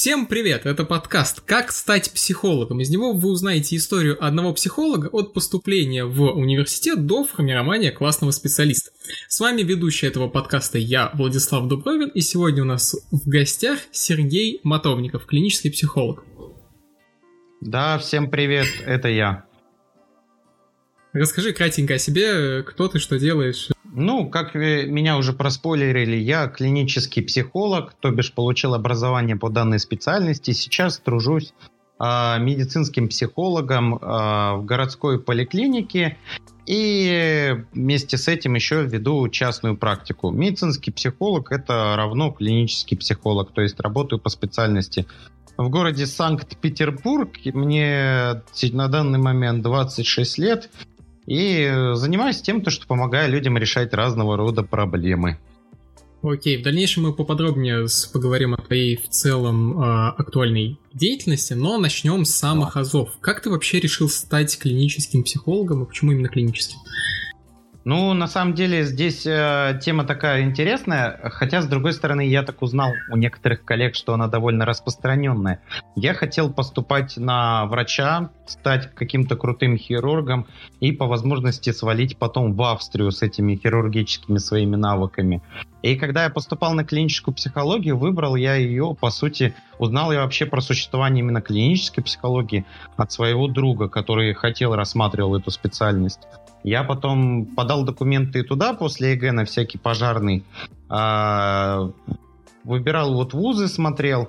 Всем привет! Это подкаст «Как стать психологом». Из него вы узнаете историю одного психолога от поступления в университет до формирования классного специалиста. С вами ведущий этого подкаста я, Владислав Дубровин, и сегодня у нас в гостях Сергей Мотовников, клинический психолог. Да, всем привет, это я. Расскажи кратенько о себе, кто ты, что делаешь. Ну, как меня уже проспойлерили, я клинический психолог, то бишь получил образование по данной специальности. Сейчас тружусь э, медицинским психологом э, в городской поликлинике и вместе с этим еще веду частную практику. Медицинский психолог это равно клинический психолог, то есть работаю по специальности. В городе Санкт-Петербург мне на данный момент 26 лет. И занимаюсь тем, то, что помогаю людям решать разного рода проблемы. Окей, в дальнейшем мы поподробнее поговорим о твоей в целом э, актуальной деятельности, но начнем с самых азов. Как ты вообще решил стать клиническим психологом и почему именно клиническим? Ну, на самом деле, здесь э, тема такая интересная, хотя, с другой стороны, я так узнал у некоторых коллег, что она довольно распространенная. Я хотел поступать на врача, стать каким-то крутым хирургом и по возможности свалить потом в Австрию с этими хирургическими своими навыками. И когда я поступал на клиническую психологию, выбрал я ее, по сути, узнал я вообще про существование именно клинической психологии от своего друга, который хотел, рассматривал эту специальность. Я потом подал документы туда после ЕГЭ на всякий пожарный. А, выбирал вот вузы, смотрел.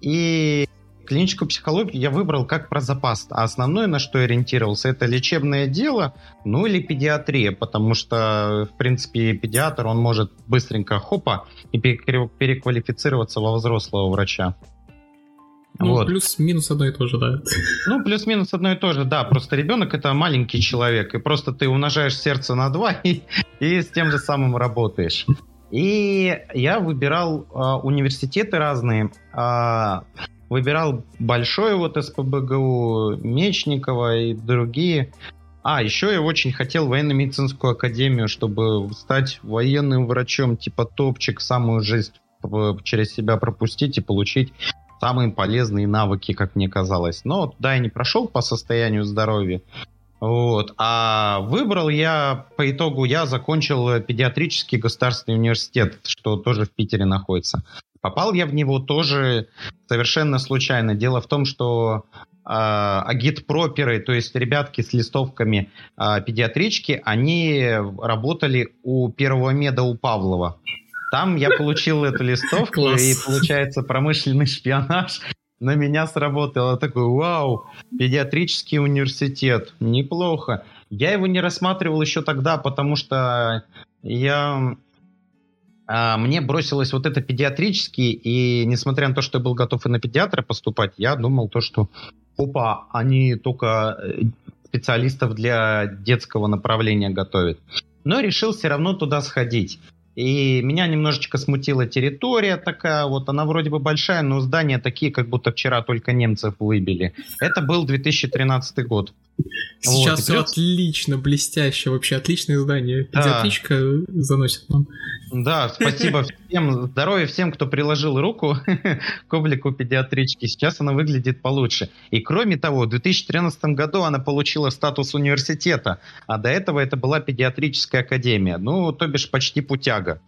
И клиническую психологию я выбрал как про запас. А основное, на что я ориентировался, это лечебное дело, ну или педиатрия, потому что, в принципе, педиатр, он может быстренько хопа и переквалифицироваться во взрослого врача. Ну, вот. плюс-минус одно и то же, да. Ну, плюс-минус одно и то же, да. Просто ребенок это маленький человек, и просто ты умножаешь сердце на два и, и с тем же самым работаешь. И я выбирал э, университеты разные. Э, выбирал большой вот СПБГУ, Мечникова и другие. А, еще я очень хотел военно-медицинскую академию, чтобы стать военным врачом, типа топчик, самую жизнь через себя пропустить и получить самые полезные навыки, как мне казалось. Но туда я не прошел по состоянию здоровья. Вот. А выбрал я, по итогу, я закончил педиатрический государственный университет, что тоже в Питере находится. Попал я в него тоже совершенно случайно. Дело в том, что э, агитпроперы, то есть ребятки с листовками э, педиатрички, они работали у первого меда у Павлова. Там я получил эту листовку, и получается промышленный шпионаж на меня сработал. Я такой, вау, педиатрический университет, неплохо. Я его не рассматривал еще тогда, потому что я а, мне бросилось вот это педиатрический, и несмотря на то, что я был готов и на педиатра поступать, я думал то, что опа, они только э, специалистов для детского направления готовят. Но решил все равно туда сходить. И меня немножечко смутила территория такая, вот она вроде бы большая, но здания такие, как будто вчера только немцев выбили. Это был 2013 год. Сейчас вот, все придется... отлично, блестяще, вообще отличное издание. Педиатричка да. заносит нам. Да, спасибо всем, здоровья всем, кто приложил руку к облику педиатрички. Сейчас она выглядит получше. И кроме того, в 2013 году она получила статус университета, а до этого это была педиатрическая академия. Ну, то бишь почти путяга.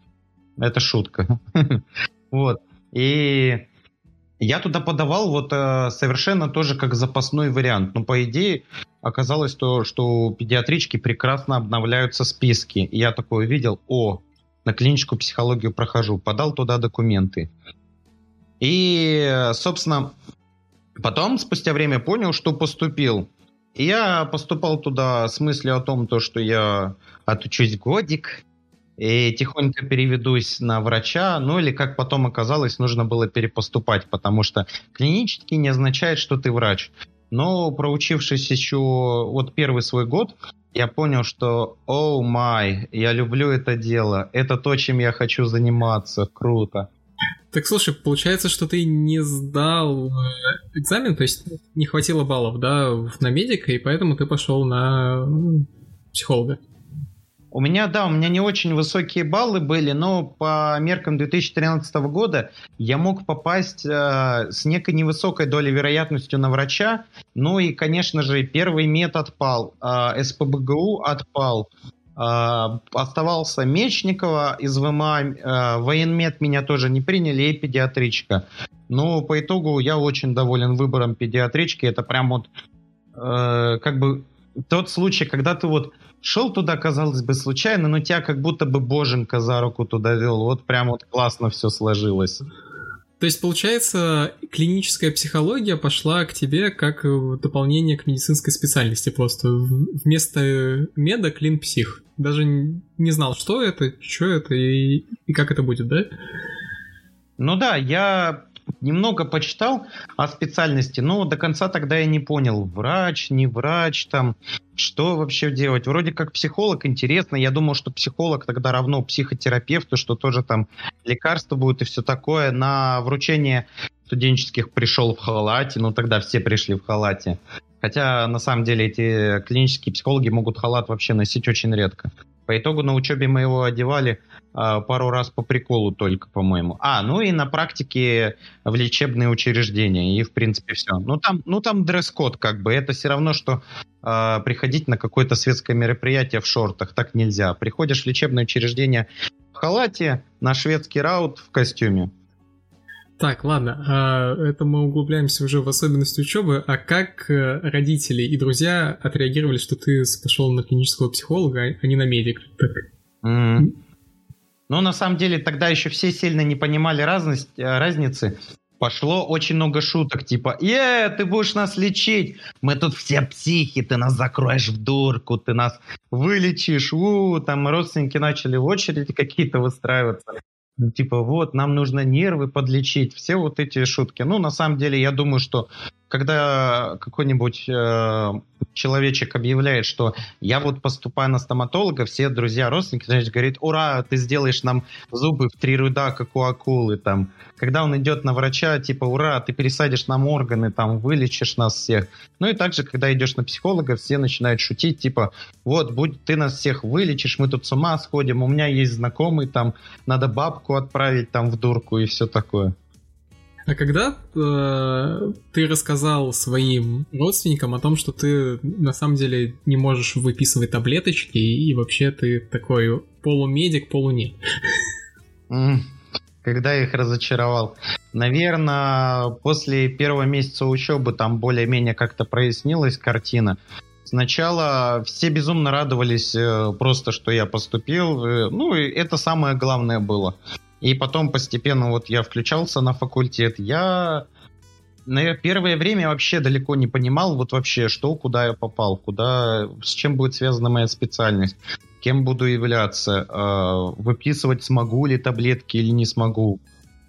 Это шутка. Вот. И я туда подавал вот э, совершенно тоже как запасной вариант. Но по идее оказалось то, что у педиатрички прекрасно обновляются списки. И я такое видел, о, на клиническую психологию прохожу, подал туда документы. И, собственно, потом, спустя время, понял, что поступил. И я поступал туда с мыслью о том, то, что я отучусь годик, и тихонько переведусь на врача, ну или, как потом оказалось, нужно было перепоступать, потому что клинический не означает, что ты врач. Но проучившись еще вот первый свой год, я понял, что о oh май, я люблю это дело, это то, чем я хочу заниматься, круто. Так слушай, получается, что ты не сдал э, экзамен, то есть не хватило баллов, да, на медика, и поэтому ты пошел на психолога. У меня, да, у меня не очень высокие баллы были, но по меркам 2013 года я мог попасть э, с некой невысокой долей вероятностью на врача. Ну и, конечно же, первый мед отпал, э, СПБГУ отпал. Э, оставался Мечникова из ВМА, э, военмед меня тоже не приняли, и педиатричка. Но по итогу я очень доволен выбором педиатрички. Это прям вот э, как бы тот случай, когда ты вот шел туда, казалось бы, случайно, но тебя как будто бы боженька за руку туда вел. Вот прям вот классно все сложилось. То есть, получается, клиническая психология пошла к тебе как дополнение к медицинской специальности просто. Вместо меда клин-псих. Даже не знал, что это, что это и, и как это будет, да? Ну да, я немного почитал о специальности, но до конца тогда я не понял, врач, не врач, там, что вообще делать. Вроде как психолог интересно, я думал, что психолог тогда равно психотерапевту, что тоже там лекарства будет и все такое. На вручение студенческих пришел в халате, ну тогда все пришли в халате. Хотя на самом деле эти клинические психологи могут халат вообще носить очень редко. По итогу на учебе мы его одевали пару раз по приколу только, по-моему. А, ну и на практике в лечебные учреждения. И, в принципе, все. Ну там, ну, там дресс-код как бы. Это все равно, что э, приходить на какое-то светское мероприятие в шортах. Так нельзя. Приходишь в лечебное учреждение в халате, на шведский раут в костюме. Так, ладно, а, это мы углубляемся уже в особенности учебы. А как э, родители и друзья отреагировали, что ты пошел на клинического психолога, а не на медика? Так. Mm. Ну, на самом деле, тогда еще все сильно не понимали разность, э, разницы. Пошло очень много шуток, типа, «Е, ты будешь нас лечить! Мы тут все психи, ты нас закроешь в дурку, ты нас вылечишь!» У, там родственники начали в очереди какие-то выстраиваться. Ну, типа, вот, нам нужно нервы подлечить, все вот эти шутки. Ну, на самом деле, я думаю, что когда какой-нибудь э, человечек объявляет, что я вот поступаю на стоматолога, все друзья, родственники, значит, говорят, ура, ты сделаешь нам зубы в три руда, как у акулы, там. Когда он идет на врача, типа, ура, ты пересадишь нам органы, там, вылечишь нас всех. Ну и также, когда идешь на психолога, все начинают шутить, типа, вот, будь ты нас всех вылечишь, мы тут с ума сходим, у меня есть знакомый, там, надо бабку отправить, там, в дурку и все такое. А когда э, ты рассказал своим родственникам о том, что ты на самом деле не можешь выписывать таблеточки и вообще ты такой полумедик, полунет? Когда я их разочаровал? Наверное, после первого месяца учебы там более-менее как-то прояснилась картина. Сначала все безумно радовались э, просто, что я поступил. Э, ну, и это самое главное было. И потом постепенно вот я включался на факультет. Я на первое время вообще далеко не понимал вот вообще, что, куда я попал, куда, с чем будет связана моя специальность, кем буду являться, э, выписывать смогу ли таблетки или не смогу.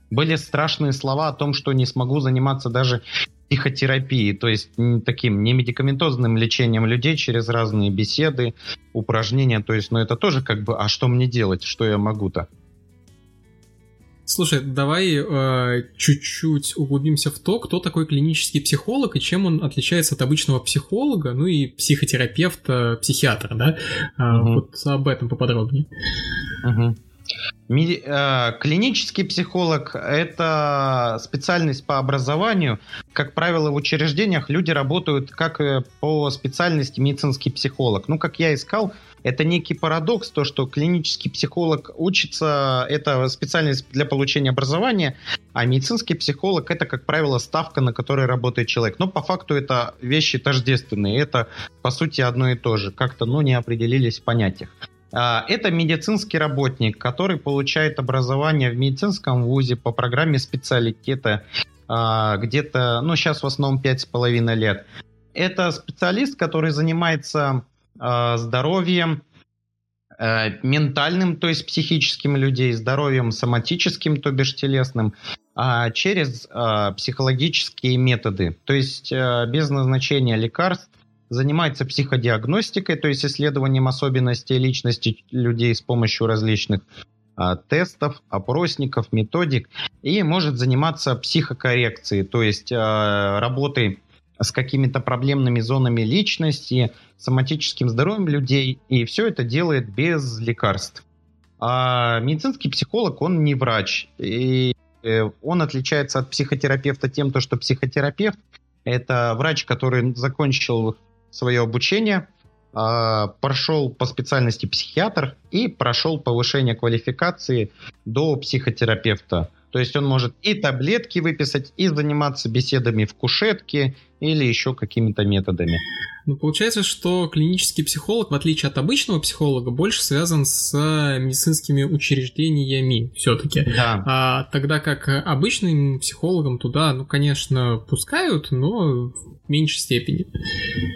Были страшные слова о том, что не смогу заниматься даже психотерапией, то есть таким не медикаментозным лечением людей через разные беседы, упражнения, то есть, ну это тоже как бы, а что мне делать, что я могу-то? Слушай, давай э, чуть-чуть углубимся в то, кто такой клинический психолог и чем он отличается от обычного психолога, ну и психотерапевта, психиатра, да? Угу. Вот об этом поподробнее. Угу. Ми- э, клинический психолог – это специальность по образованию. Как правило, в учреждениях люди работают как э, по специальности медицинский психолог. Ну, как я искал, это некий парадокс, то, что клинический психолог учится, это специальность для получения образования, а медицинский психолог это, как правило, ставка, на которой работает человек. Но по факту это вещи тождественные, это по сути одно и то же, как-то ну, не определились в понятиях. А, это медицинский работник, который получает образование в медицинском вузе по программе специалитета а, где-то, ну, сейчас в основном 5,5 лет. Это специалист, который занимается здоровьем э, ментальным, то есть психическим людей, здоровьем соматическим, то бишь телесным, через психологические методы, то есть э, без назначения лекарств, занимается психодиагностикой, то есть исследованием особенностей личности людей с помощью различных а, тестов, опросников, методик, и может заниматься психокоррекцией, то есть а, работой с какими-то проблемными зонами личности, соматическим здоровьем людей, и все это делает без лекарств. А медицинский психолог, он не врач, и э, он отличается от психотерапевта тем, что психотерапевт – это врач, который закончил свое обучение, а, прошел по специальности психиатр и прошел повышение квалификации до психотерапевта. То есть он может и таблетки выписать, и заниматься беседами в кушетке, или еще какими-то методами. Ну, получается, что клинический психолог, в отличие от обычного психолога, больше связан с медицинскими учреждениями все-таки. Да. А, тогда как обычным психологам туда, ну, конечно, пускают, но в меньшей степени.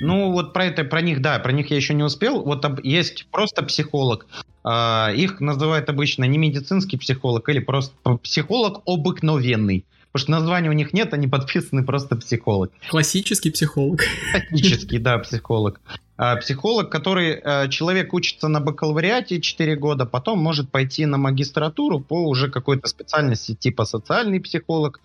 Ну, вот про это, про них, да, про них я еще не успел. Вот есть просто психолог. А, их называют обычно не медицинский психолог или просто психолог обыкновенный. Потому что названия у них нет, они подписаны просто психолог. Классический психолог. Классический, да, психолог. А, психолог, который а, человек учится на бакалавриате 4 года, потом может пойти на магистратуру по уже какой-то специальности типа социальный психолог,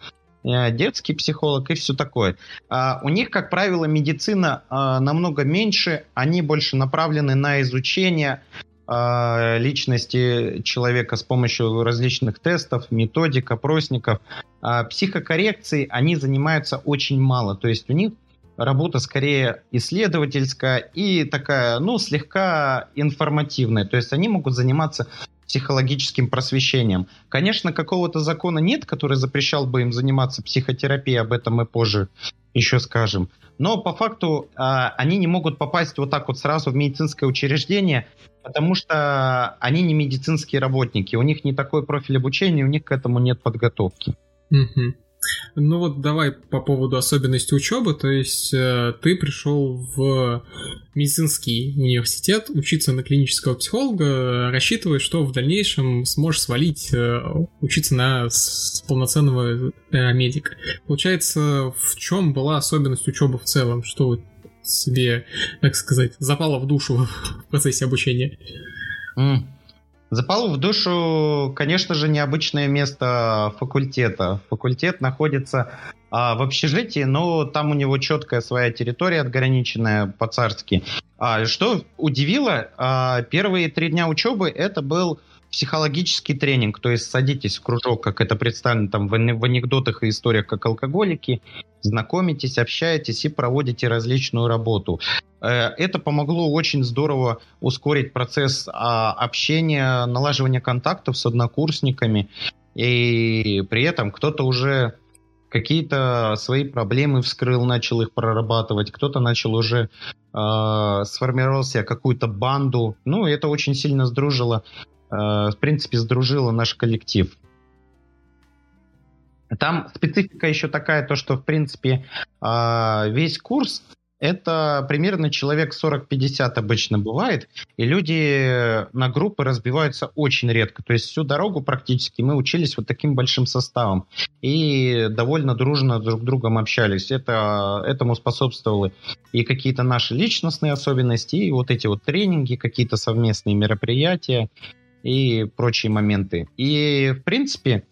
а, детский психолог и все такое. А, у них, как правило, медицина а, намного меньше, они больше направлены на изучение личности человека с помощью различных тестов, методик, опросников. А психокоррекции они занимаются очень мало. То есть у них работа скорее исследовательская и такая, ну, слегка информативная. То есть они могут заниматься психологическим просвещением. Конечно, какого-то закона нет, который запрещал бы им заниматься психотерапией, об этом мы позже еще скажем. Но по факту э, они не могут попасть вот так вот сразу в медицинское учреждение, потому что они не медицинские работники, у них не такой профиль обучения, у них к этому нет подготовки. Угу. Ну вот давай по поводу особенностей учебы, то есть э, ты пришел в медицинский университет учиться на клинического психолога, рассчитывая, что в дальнейшем сможешь свалить э, учиться на полноценного э, медика. Получается, в чем была особенность учебы в целом? Что себе, так сказать, запало в душу в процессе обучения? Mm. Запало в душу, конечно же, необычное место факультета. Факультет находится а, в общежитии, но там у него четкая своя территория, отграниченная по-царски. А, что удивило, а, первые три дня учебы это был психологический тренинг, то есть садитесь в кружок, как это представлено там в, анекдотах и историях, как алкоголики, знакомитесь, общаетесь и проводите различную работу. Э, это помогло очень здорово ускорить процесс а, общения, налаживания контактов с однокурсниками, и при этом кто-то уже какие-то свои проблемы вскрыл, начал их прорабатывать, кто-то начал уже э, сформировал какую-то банду. Ну, это очень сильно сдружило в принципе, сдружило наш коллектив. Там специфика еще такая, то что, в принципе, э, весь курс это примерно человек 40-50 обычно бывает, и люди на группы разбиваются очень редко. То есть всю дорогу практически мы учились вот таким большим составом и довольно дружно друг с другом общались. Это, этому способствовали и какие-то наши личностные особенности, и вот эти вот тренинги, какие-то совместные мероприятия и прочие моменты. И, в принципе,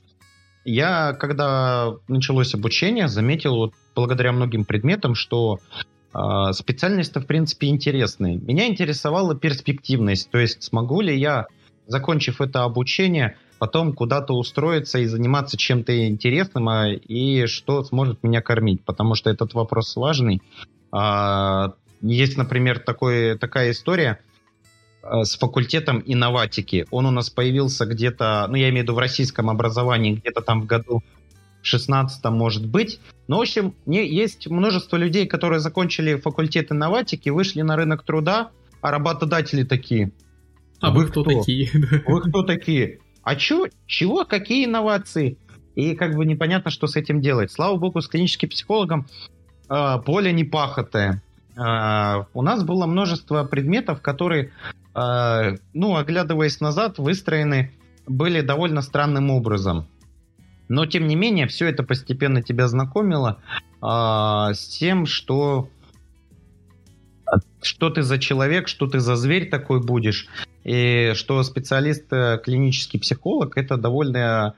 я, когда началось обучение, заметил вот благодаря многим предметам, что э, специальность-то, в принципе, интересная. Меня интересовала перспективность, то есть смогу ли я, закончив это обучение, потом куда-то устроиться и заниматься чем-то интересным, а, и что сможет меня кормить, потому что этот вопрос важный. А, есть, например, такой, такая история – с факультетом инноватики. Он у нас появился где-то, ну я имею в виду в российском образовании, где-то там в году 16 может быть. Но, в общем, есть множество людей, которые закончили факультет инноватики, вышли на рынок труда, а работодатели такие. А вы кто, кто такие? Вы кто такие? А чё, чего? Какие инновации? И как бы непонятно, что с этим делать. Слава богу, с клиническим психологом э, поле не пахотое. Э, у нас было множество предметов, которые э, ну, оглядываясь назад, выстроены были довольно странным образом. Но, тем не менее, все это постепенно тебя знакомило э, с тем, что что ты за человек, что ты за зверь такой будешь, и что специалист, клинический психолог, это довольно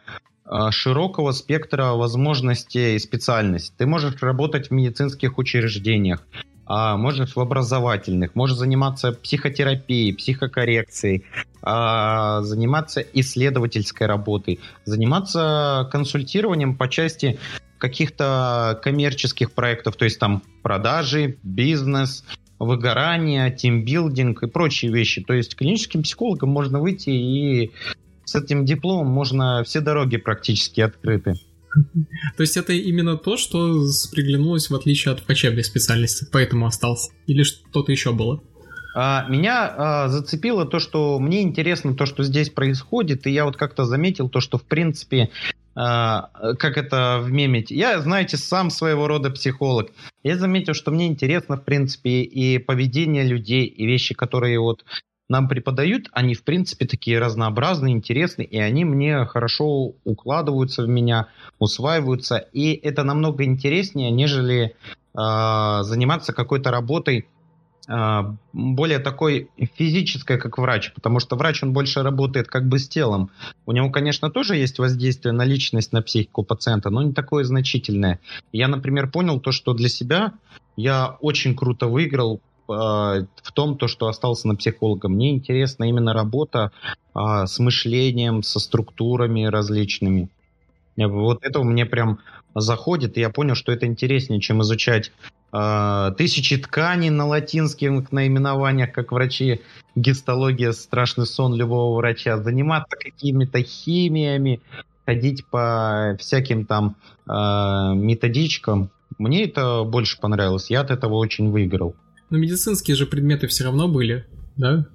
а, широкого спектра возможностей и специальностей. Ты можешь работать в медицинских учреждениях, а можешь в образовательных, можешь заниматься психотерапией, психокоррекцией, а, заниматься исследовательской работой, заниматься консультированием по части каких-то коммерческих проектов, то есть там продажи, бизнес, выгорание, тимбилдинг и прочие вещи. То есть клиническим психологом можно выйти и с этим дипломом можно все дороги практически открыты. То есть это именно то, что приглянулось в отличие от врачебной специальности, поэтому остался? Или что-то еще было? А, меня а, зацепило то, что мне интересно то, что здесь происходит, и я вот как-то заметил то, что в принципе, а, как это в меме, я, знаете, сам своего рода психолог. Я заметил, что мне интересно в принципе и поведение людей, и вещи, которые вот нам преподают, они в принципе такие разнообразные, интересные, и они мне хорошо укладываются в меня, усваиваются, и это намного интереснее, нежели э, заниматься какой-то работой э, более такой физической, как врач, потому что врач, он больше работает как бы с телом. У него, конечно, тоже есть воздействие на личность, на психику пациента, но не такое значительное. Я, например, понял то, что для себя я очень круто выиграл в том, то, что остался на психолога. Мне интересна именно работа а, с мышлением, со структурами различными. Вот это мне прям заходит, и я понял, что это интереснее, чем изучать э, тысячи тканей на латинских наименованиях, как врачи. Гистология – страшный сон любого врача. Заниматься какими-то химиями, ходить по всяким там э, методичкам. Мне это больше понравилось. Я от этого очень выиграл. Но медицинские же предметы все равно были, да?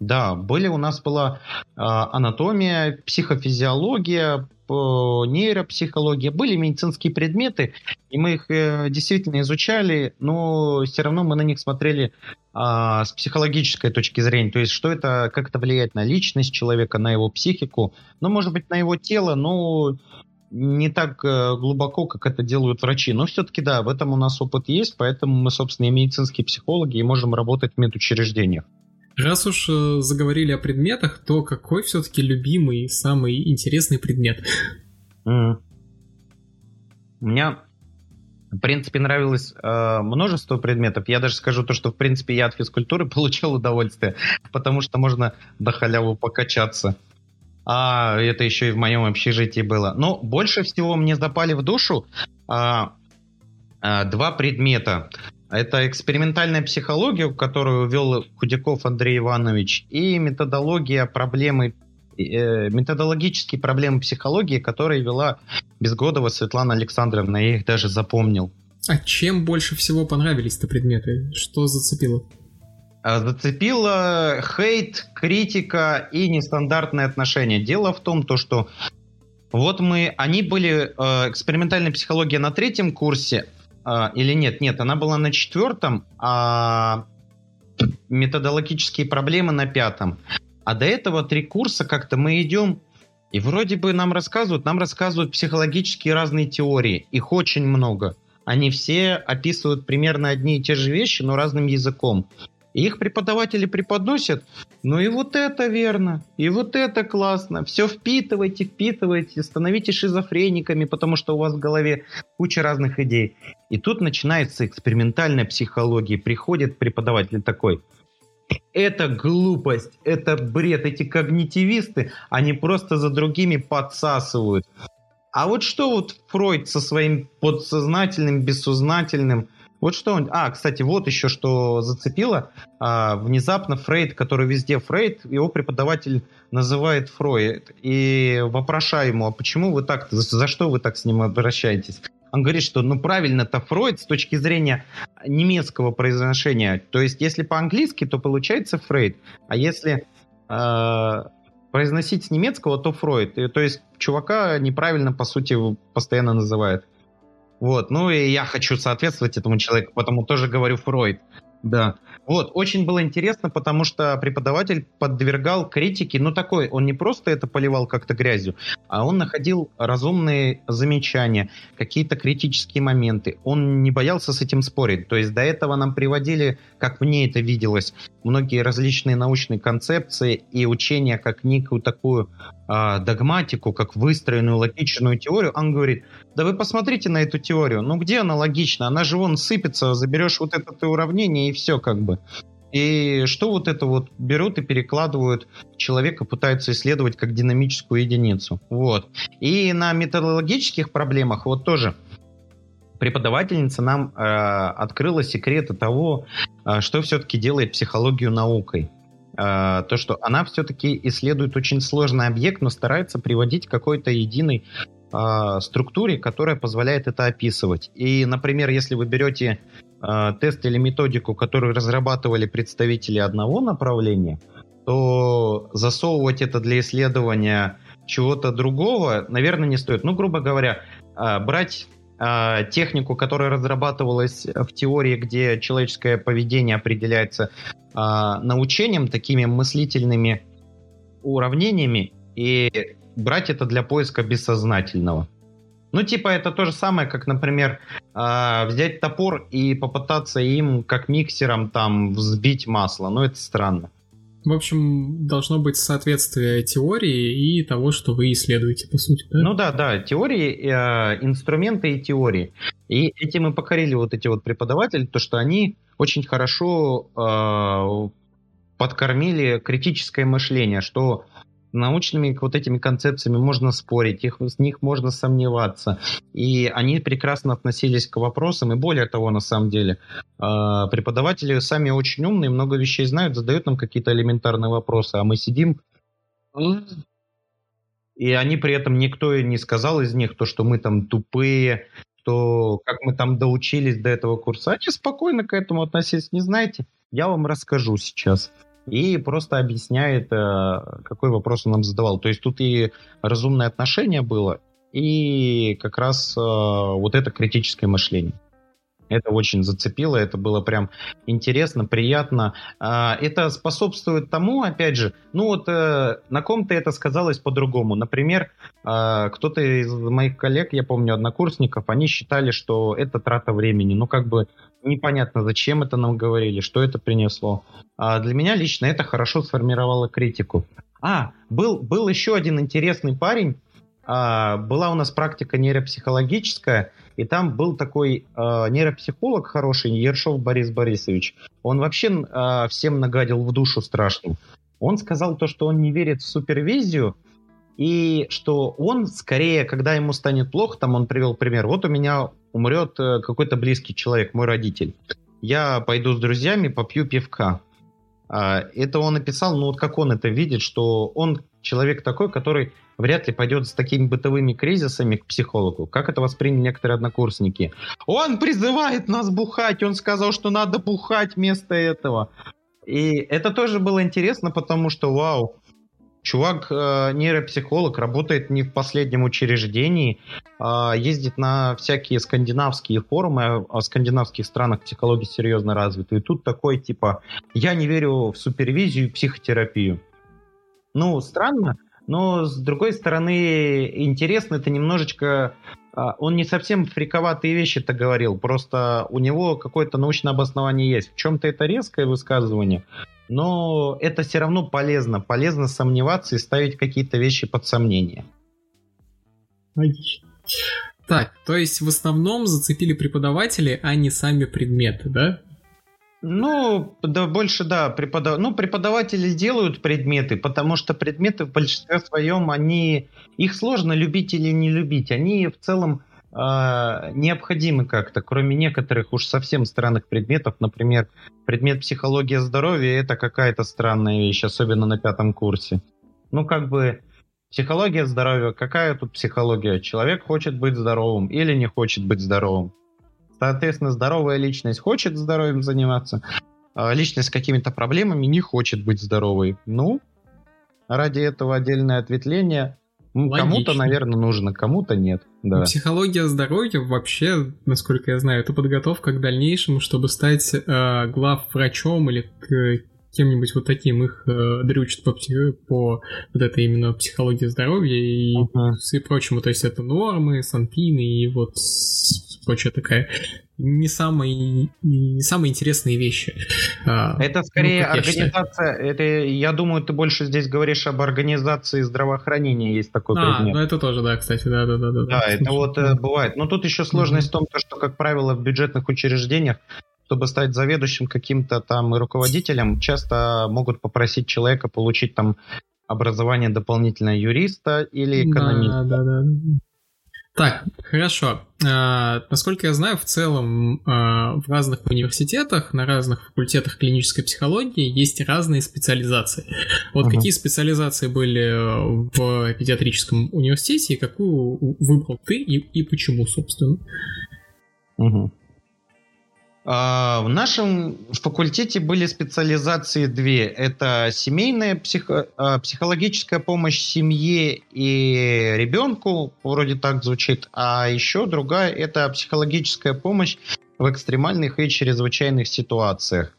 Да, были. У нас была э, анатомия, психофизиология, нейропсихология, были медицинские предметы, и мы их э, действительно изучали, но все равно мы на них смотрели э, с психологической точки зрения, то есть что это, как это влияет на личность человека, на его психику, ну, может быть, на его тело, но не так э, глубоко, как это делают врачи. Но все-таки, да, в этом у нас опыт есть, поэтому мы, собственно, и медицинские психологи и можем работать в медучреждениях. Раз уж э, заговорили о предметах, то какой все-таки любимый, самый интересный предмет? Mm. У меня, в принципе, нравилось э, множество предметов. Я даже скажу то, что, в принципе, я от физкультуры получал удовольствие, потому что можно до халяву покачаться а это еще и в моем общежитии было. Но больше всего мне запали в душу а, а, два предмета. Это экспериментальная психология, которую вел Худяков Андрей Иванович, и методология проблемы э, методологические проблемы психологии, которые вела Безгодова Светлана Александровна. Я их даже запомнил. А чем больше всего понравились-то предметы? Что зацепило? Э, зацепило хейт, критика и нестандартные отношения. Дело в том, то, что вот мы, они были, э, экспериментальная психология на третьем курсе, э, или нет, нет, она была на четвертом, а методологические проблемы на пятом. А до этого три курса как-то мы идем, и вроде бы нам рассказывают, нам рассказывают психологические разные теории, их очень много. Они все описывают примерно одни и те же вещи, но разным языком. Их преподаватели преподносят, ну и вот это верно, и вот это классно. Все впитывайте, впитывайте, становитесь шизофрениками, потому что у вас в голове куча разных идей. И тут начинается экспериментальная психология. Приходит преподаватель такой, это глупость, это бред, эти когнитивисты, они просто за другими подсасывают. А вот что вот Фройд со своим подсознательным, бессознательным – вот что он... А, кстати, вот еще что зацепило. А, внезапно Фрейд, который везде Фрейд, его преподаватель называет Фройд. И вопрошаю ему, а почему вы так... За, что вы так с ним обращаетесь? Он говорит, что ну правильно это Фройд с точки зрения немецкого произношения. То есть если по-английски, то получается Фрейд. А если э, произносить с немецкого, то Фройд. И, то есть чувака неправильно, по сути, постоянно называют. Вот, ну и я хочу соответствовать этому человеку, потому тоже говорю Фройд. Да. Вот, очень было интересно, потому что преподаватель подвергал критике, ну такой, он не просто это поливал как-то грязью, а он находил разумные замечания, какие-то критические моменты. Он не боялся с этим спорить. То есть до этого нам приводили, как мне это виделось, многие различные научные концепции и учения как некую такую э, догматику, как выстроенную логичную теорию, он говорит, да вы посмотрите на эту теорию, ну где она логична? Она же вон сыпется, заберешь вот это уравнение и все как бы. И что вот это вот берут и перекладывают человека, пытаются исследовать как динамическую единицу. Вот. И на методологических проблемах вот тоже преподавательница нам э, открыла секреты того, э, что все-таки делает психологию наукой. Э, то, что она все-таки исследует очень сложный объект, но старается приводить какой-то единой э, структуре, которая позволяет это описывать. И, например, если вы берете э, тест или методику, которую разрабатывали представители одного направления, то засовывать это для исследования чего-то другого, наверное, не стоит. Ну, грубо говоря, э, брать технику, которая разрабатывалась в теории, где человеческое поведение определяется научением, такими мыслительными уравнениями, и брать это для поиска бессознательного. Ну, типа, это то же самое, как, например, э, взять топор и попытаться им, как миксером, там, взбить масло. Ну, это странно. В общем, должно быть соответствие теории и того, что вы исследуете, по сути, да? Ну да, да, теории, э, инструменты и теории. И этим мы покорили вот эти вот преподаватели, то, что они очень хорошо э, подкормили критическое мышление, что научными вот этими концепциями можно спорить, их, с них можно сомневаться. И они прекрасно относились к вопросам. И более того, на самом деле, э, преподаватели сами очень умные, много вещей знают, задают нам какие-то элементарные вопросы, а мы сидим... И они при этом никто не сказал из них то, что мы там тупые, что как мы там доучились до этого курса. Они спокойно к этому относились. Не знаете? Я вам расскажу сейчас и просто объясняет, э, какой вопрос он нам задавал. То есть тут и разумное отношение было, и как раз э, вот это критическое мышление. Это очень зацепило, это было прям интересно, приятно. А, это способствует тому, опять же, ну вот э, на ком-то это сказалось по-другому. Например, кто-то из моих коллег, я помню, однокурсников, они считали, что это трата времени. Ну как бы непонятно, зачем это нам говорили, что это принесло. А для меня лично это хорошо сформировало критику. А, был, был еще один интересный парень. А, была у нас практика нейропсихологическая, и там был такой а, нейропсихолог хороший, Ершов Борис Борисович. Он вообще а, всем нагадил в душу страшно. Он сказал то, что он не верит в супервизию, и что он скорее, когда ему станет плохо, там он привел пример, вот у меня умрет э, какой-то близкий человек, мой родитель. Я пойду с друзьями, попью пивка. А, это он написал, ну вот как он это видит, что он человек такой, который вряд ли пойдет с такими бытовыми кризисами к психологу. Как это восприняли некоторые однокурсники? Он призывает нас бухать, он сказал, что надо бухать вместо этого. И это тоже было интересно, потому что, вау, Чувак э, нейропсихолог, работает не в последнем учреждении, э, ездит на всякие скандинавские форумы, а в скандинавских странах психология серьезно развита. И тут такой типа, я не верю в супервизию и психотерапию. Ну, странно, но с другой стороны, интересно это немножечко а, он не совсем фриковатые вещи-то говорил, просто у него какое-то научное обоснование есть. В чем-то это резкое высказывание, но это все равно полезно. Полезно сомневаться и ставить какие-то вещи под сомнение. Логично. Так, то есть в основном зацепили преподаватели, а не сами предметы, да? Ну, да, больше, да, преподав... ну, преподаватели делают предметы, потому что предметы в большинстве своем, они, их сложно любить или не любить, они в целом необходимы как-то, кроме некоторых уж совсем странных предметов, например, предмет психология здоровья, это какая-то странная вещь, особенно на пятом курсе. Ну, как бы, психология здоровья, какая тут психология? Человек хочет быть здоровым или не хочет быть здоровым? Соответственно, здоровая личность хочет здоровьем заниматься, а личность с какими-то проблемами не хочет быть здоровой. Ну, ради этого отдельное ответвление Кому-то, наверное, нужно, кому-то нет. Да. Психология здоровья вообще, насколько я знаю, это подготовка к дальнейшему, чтобы стать э, главврачом или кем-нибудь вот таким. Их э, дрючат по, по вот этой именно психологии здоровья и, uh-huh. и прочему. То есть это нормы, санпины и вот прочая такая не самые, не самые интересные вещи. А, это скорее ну, организация, это, я думаю, ты больше здесь говоришь об организации здравоохранения, есть такой а, предмет. ну это тоже, да, кстати, да, да, да. Да, да это вот э, бывает. Но тут еще сложность mm-hmm. в том, что, как правило, в бюджетных учреждениях чтобы стать заведующим каким-то там руководителем, часто могут попросить человека получить там образование дополнительное юриста или экономиста. Да, да, да. Так, хорошо. А, насколько я знаю, в целом а, в разных университетах, на разных факультетах клинической психологии есть разные специализации. Вот uh какие специализации были в педиатрическом университете и какую выбрал ты и, и почему, собственно? Угу. А, в нашем факультете были специализации две. Это семейная психо- а, психологическая помощь семье и ребенку, вроде так звучит, а еще другая – это психологическая помощь в экстремальных и чрезвычайных ситуациях.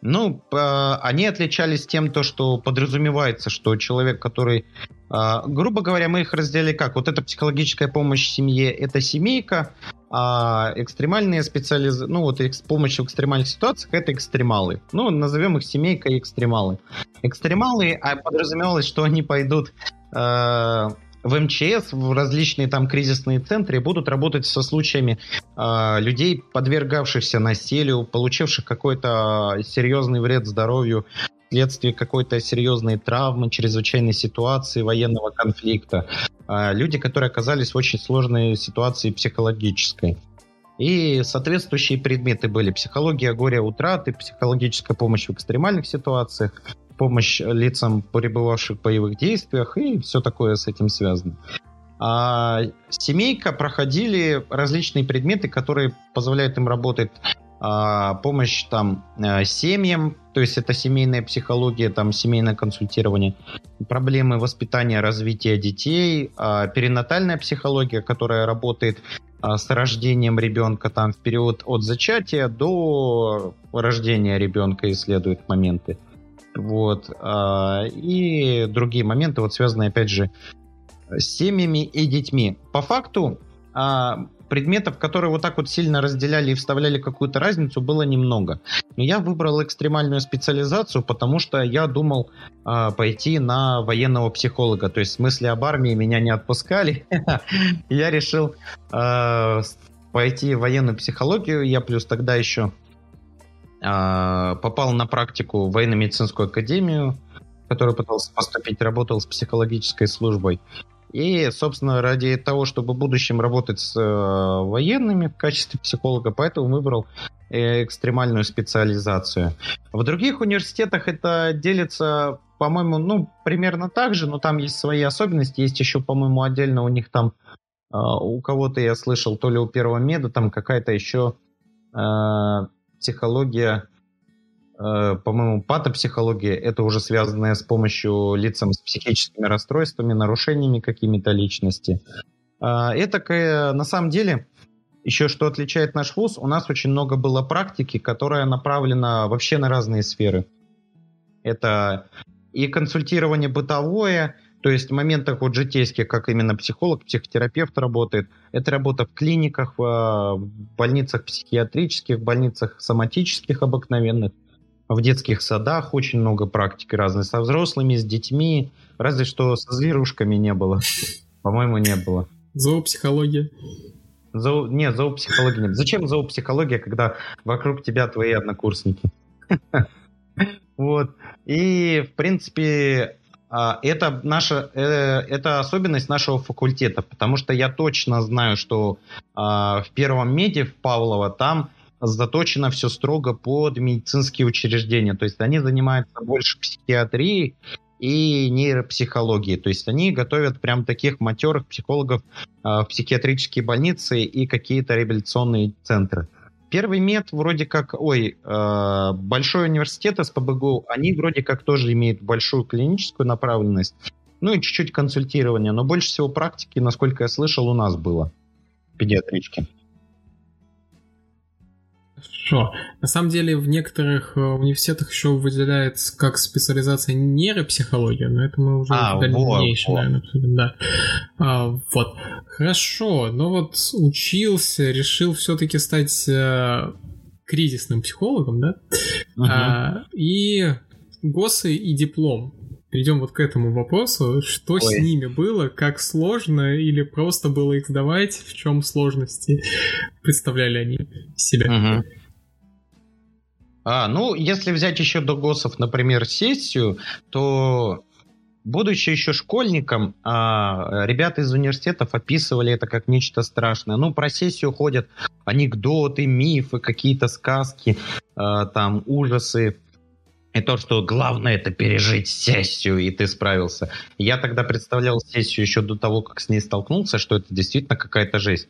Ну, они отличались тем, то, что подразумевается, что человек, который, а, грубо говоря, мы их разделили как? Вот это психологическая помощь семье, это семейка, а экстремальные специализ... ну вот экс... помощь в экстремальных ситуациях это экстремалы. Ну, назовем их семейка экстремалы. Экстремалы, а подразумевалось, что они пойдут э, в МЧС, в различные там кризисные центры и будут работать со случаями э, людей, подвергавшихся насилию, получивших какой-то серьезный вред здоровью, вследствие какой-то серьезной травмы, чрезвычайной ситуации, военного конфликта. А, люди, которые оказались в очень сложной ситуации психологической. И соответствующие предметы были психология горя, утраты, психологическая помощь в экстремальных ситуациях, помощь лицам, пребывавших в боевых действиях и все такое с этим связано. А семейка проходили различные предметы, которые позволяют им работать а, помощь там э, семьям, то есть это семейная психология, там семейное консультирование, проблемы воспитания, развития детей, а, перинатальная психология, которая работает а, с рождением ребенка там в период от зачатия до рождения ребенка исследует моменты. Вот. И другие моменты, вот связанные, опять же, с семьями и детьми. По факту, предметов, которые вот так вот сильно разделяли и вставляли какую-то разницу, было немного. Но я выбрал экстремальную специализацию, потому что я думал э, пойти на военного психолога. То есть в смысле об армии меня не отпускали. Я решил э, пойти в военную психологию. Я плюс тогда еще э, попал на практику в военно-медицинскую академию, в которую пытался поступить, работал с психологической службой. И, собственно, ради того, чтобы в будущем работать с э, военными в качестве психолога, поэтому выбрал э, экстремальную специализацию. В других университетах это делится, по-моему, ну, примерно так же, но там есть свои особенности. Есть еще, по-моему, отдельно у них там, э, у кого-то я слышал, то ли у первого меда, там какая-то еще э, психология по-моему, патопсихология, это уже связанная с помощью лицам с психическими расстройствами, нарушениями какими-то личности. А, это, на самом деле, еще что отличает наш вуз, у нас очень много было практики, которая направлена вообще на разные сферы. Это и консультирование бытовое, то есть в моментах вот житейских, как именно психолог, психотерапевт работает. Это работа в клиниках, в больницах психиатрических, в больницах соматических обыкновенных в детских садах очень много практики разной, со взрослыми, с детьми, разве что со зверушками не было. По-моему, не было. Зоопсихология. Зоо... Нет, зоопсихология нет. Зачем зоопсихология, когда вокруг тебя твои однокурсники? Вот. И, в принципе, а, это наша, э, это особенность нашего факультета, потому что я точно знаю, что а, в первом меде в Павлово там заточено все строго под медицинские учреждения. То есть они занимаются больше психиатрией и нейропсихологией. То есть они готовят прям таких матерых психологов э, в психиатрические больницы и какие-то реабилитационные центры. Первый мед вроде как, ой, э, большой университет СПБГУ, они вроде как тоже имеют большую клиническую направленность, ну и чуть-чуть консультирование, но больше всего практики, насколько я слышал, у нас было в педиатричке. Хорошо. На самом деле в некоторых э, университетах еще выделяется как специализация нейропсихология, но это мы уже а, дальнейшее, вот, наверное, обсудим. Да. А, вот. Хорошо. Но вот учился, решил все-таки стать э, кризисным психологом, да? Угу. А, и ГОСы и диплом. Перейдем вот к этому вопросу. Что Ой. с ними было? Как сложно? Или просто было их сдавать? В чем сложности представляли они себя? Угу. А, ну, если взять еще до ГОСов, например, сессию, то будучи еще школьником, а, ребята из университетов описывали это как нечто страшное. Ну, про сессию ходят анекдоты, мифы, какие-то сказки, а, там ужасы. И то, что главное это пережить сессию, и ты справился. Я тогда представлял сессию еще до того, как с ней столкнулся, что это действительно какая-то жесть.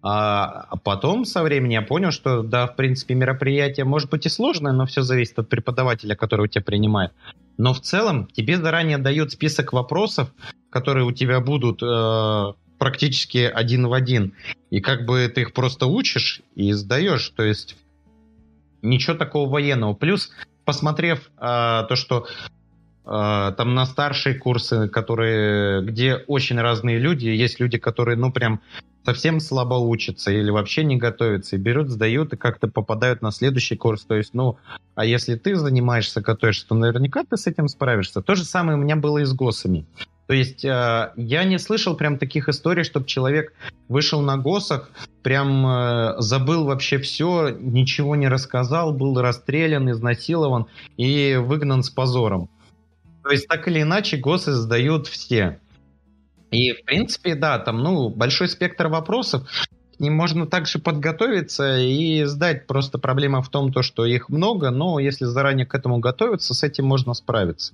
А потом со временем я понял, что да, в принципе, мероприятие может быть и сложное, но все зависит от преподавателя, который у тебя принимает. Но в целом тебе заранее дают список вопросов, которые у тебя будут э, практически один в один. И как бы ты их просто учишь и сдаешь. То есть ничего такого военного. Плюс, посмотрев э, то, что э, там на старшие курсы, которые, где очень разные люди, есть люди, которые, ну, прям совсем слабо учатся или вообще не готовятся, и берут, сдают и как-то попадают на следующий курс. То есть, ну, а если ты занимаешься, готовишься, то наверняка ты с этим справишься. То же самое у меня было и с ГОСами. То есть э, я не слышал прям таких историй, чтобы человек вышел на ГОСах, прям э, забыл вообще все, ничего не рассказал, был расстрелян, изнасилован и выгнан с позором. То есть так или иначе ГОСы сдают все. И, в принципе, да, там, ну, большой спектр вопросов, к ним можно также подготовиться и сдать. Просто проблема в том, то, что их много, но если заранее к этому готовиться, с этим можно справиться.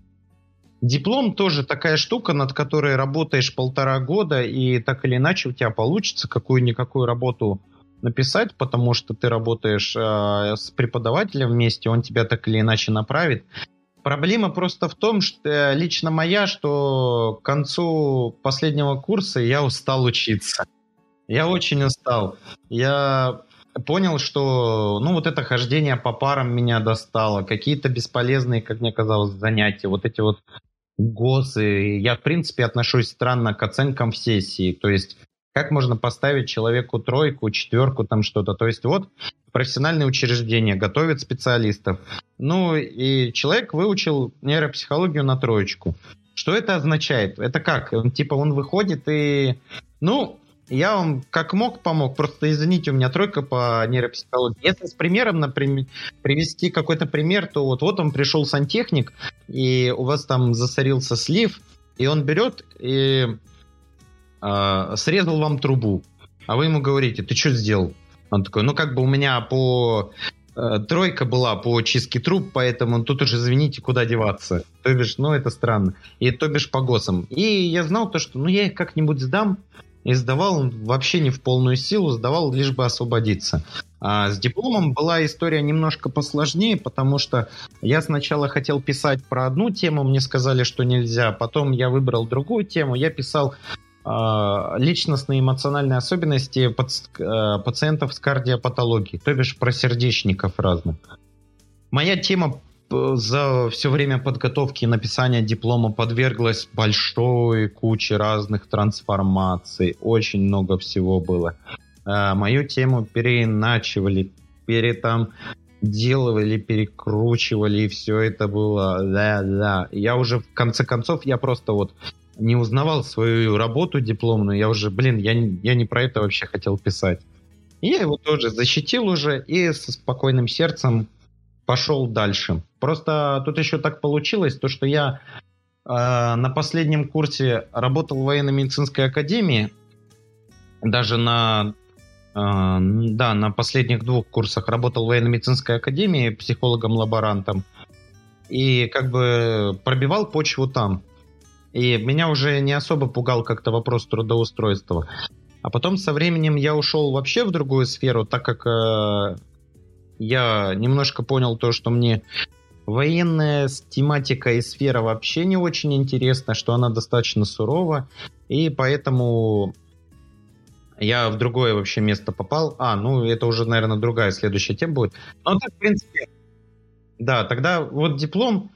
Диплом тоже такая штука, над которой работаешь полтора года, и так или иначе у тебя получится какую-никакую работу написать, потому что ты работаешь э, с преподавателем вместе, он тебя так или иначе направит. Проблема просто в том, что э, лично моя, что к концу последнего курса я устал учиться. Я очень устал. Я понял, что ну вот это хождение по парам меня достало, какие-то бесполезные, как мне казалось, занятия, вот эти вот ГОСы. Я, в принципе, отношусь странно к оценкам в сессии. То есть как можно поставить человеку тройку, четверку, там что-то. То есть вот профессиональные учреждения готовят специалистов. Ну и человек выучил нейропсихологию на троечку. Что это означает? Это как? Типа он выходит и... Ну, я вам как мог помог, просто извините, у меня тройка по нейропсихологии. Если с примером, например, привести какой-то пример, то вот, вот он пришел сантехник, и у вас там засорился слив, и он берет и э, срезал вам трубу. А вы ему говорите, ты что сделал? Он такой, ну как бы у меня по э, тройка была по чистке труб, поэтому тут уже, извините, куда деваться. То бишь, ну это странно. И то бишь по ГОСам. И я знал то, что ну я их как-нибудь сдам, и сдавал вообще не в полную силу, сдавал лишь бы освободиться. А с дипломом была история немножко посложнее, потому что я сначала хотел писать про одну тему, мне сказали, что нельзя, потом я выбрал другую тему, я писал а, личностные эмоциональные особенности а, пациентов с кардиопатологией, то бишь про сердечников разных. Моя тема за все время подготовки и написания диплома подверглась большой куче разных трансформаций. Очень много всего было. А, мою тему переиначивали, пере там делали, перекручивали, и все это было, да, да. Я уже в конце концов, я просто вот не узнавал свою работу дипломную, я уже, блин, я, я не про это вообще хотел писать. И я его тоже защитил уже и со спокойным сердцем пошел дальше. Просто тут еще так получилось, то что я э, на последнем курсе работал в военно-медицинской академии, даже на э, да, на последних двух курсах работал в военно-медицинской академии психологом-лаборантом и как бы пробивал почву там. И меня уже не особо пугал как-то вопрос трудоустройства. А потом со временем я ушел вообще в другую сферу, так как э, я немножко понял то, что мне военная тематика и сфера вообще не очень интересна, что она достаточно сурова, и поэтому я в другое вообще место попал. А, ну это уже, наверное, другая следующая тема будет. Но так, в принципе, да, тогда вот диплом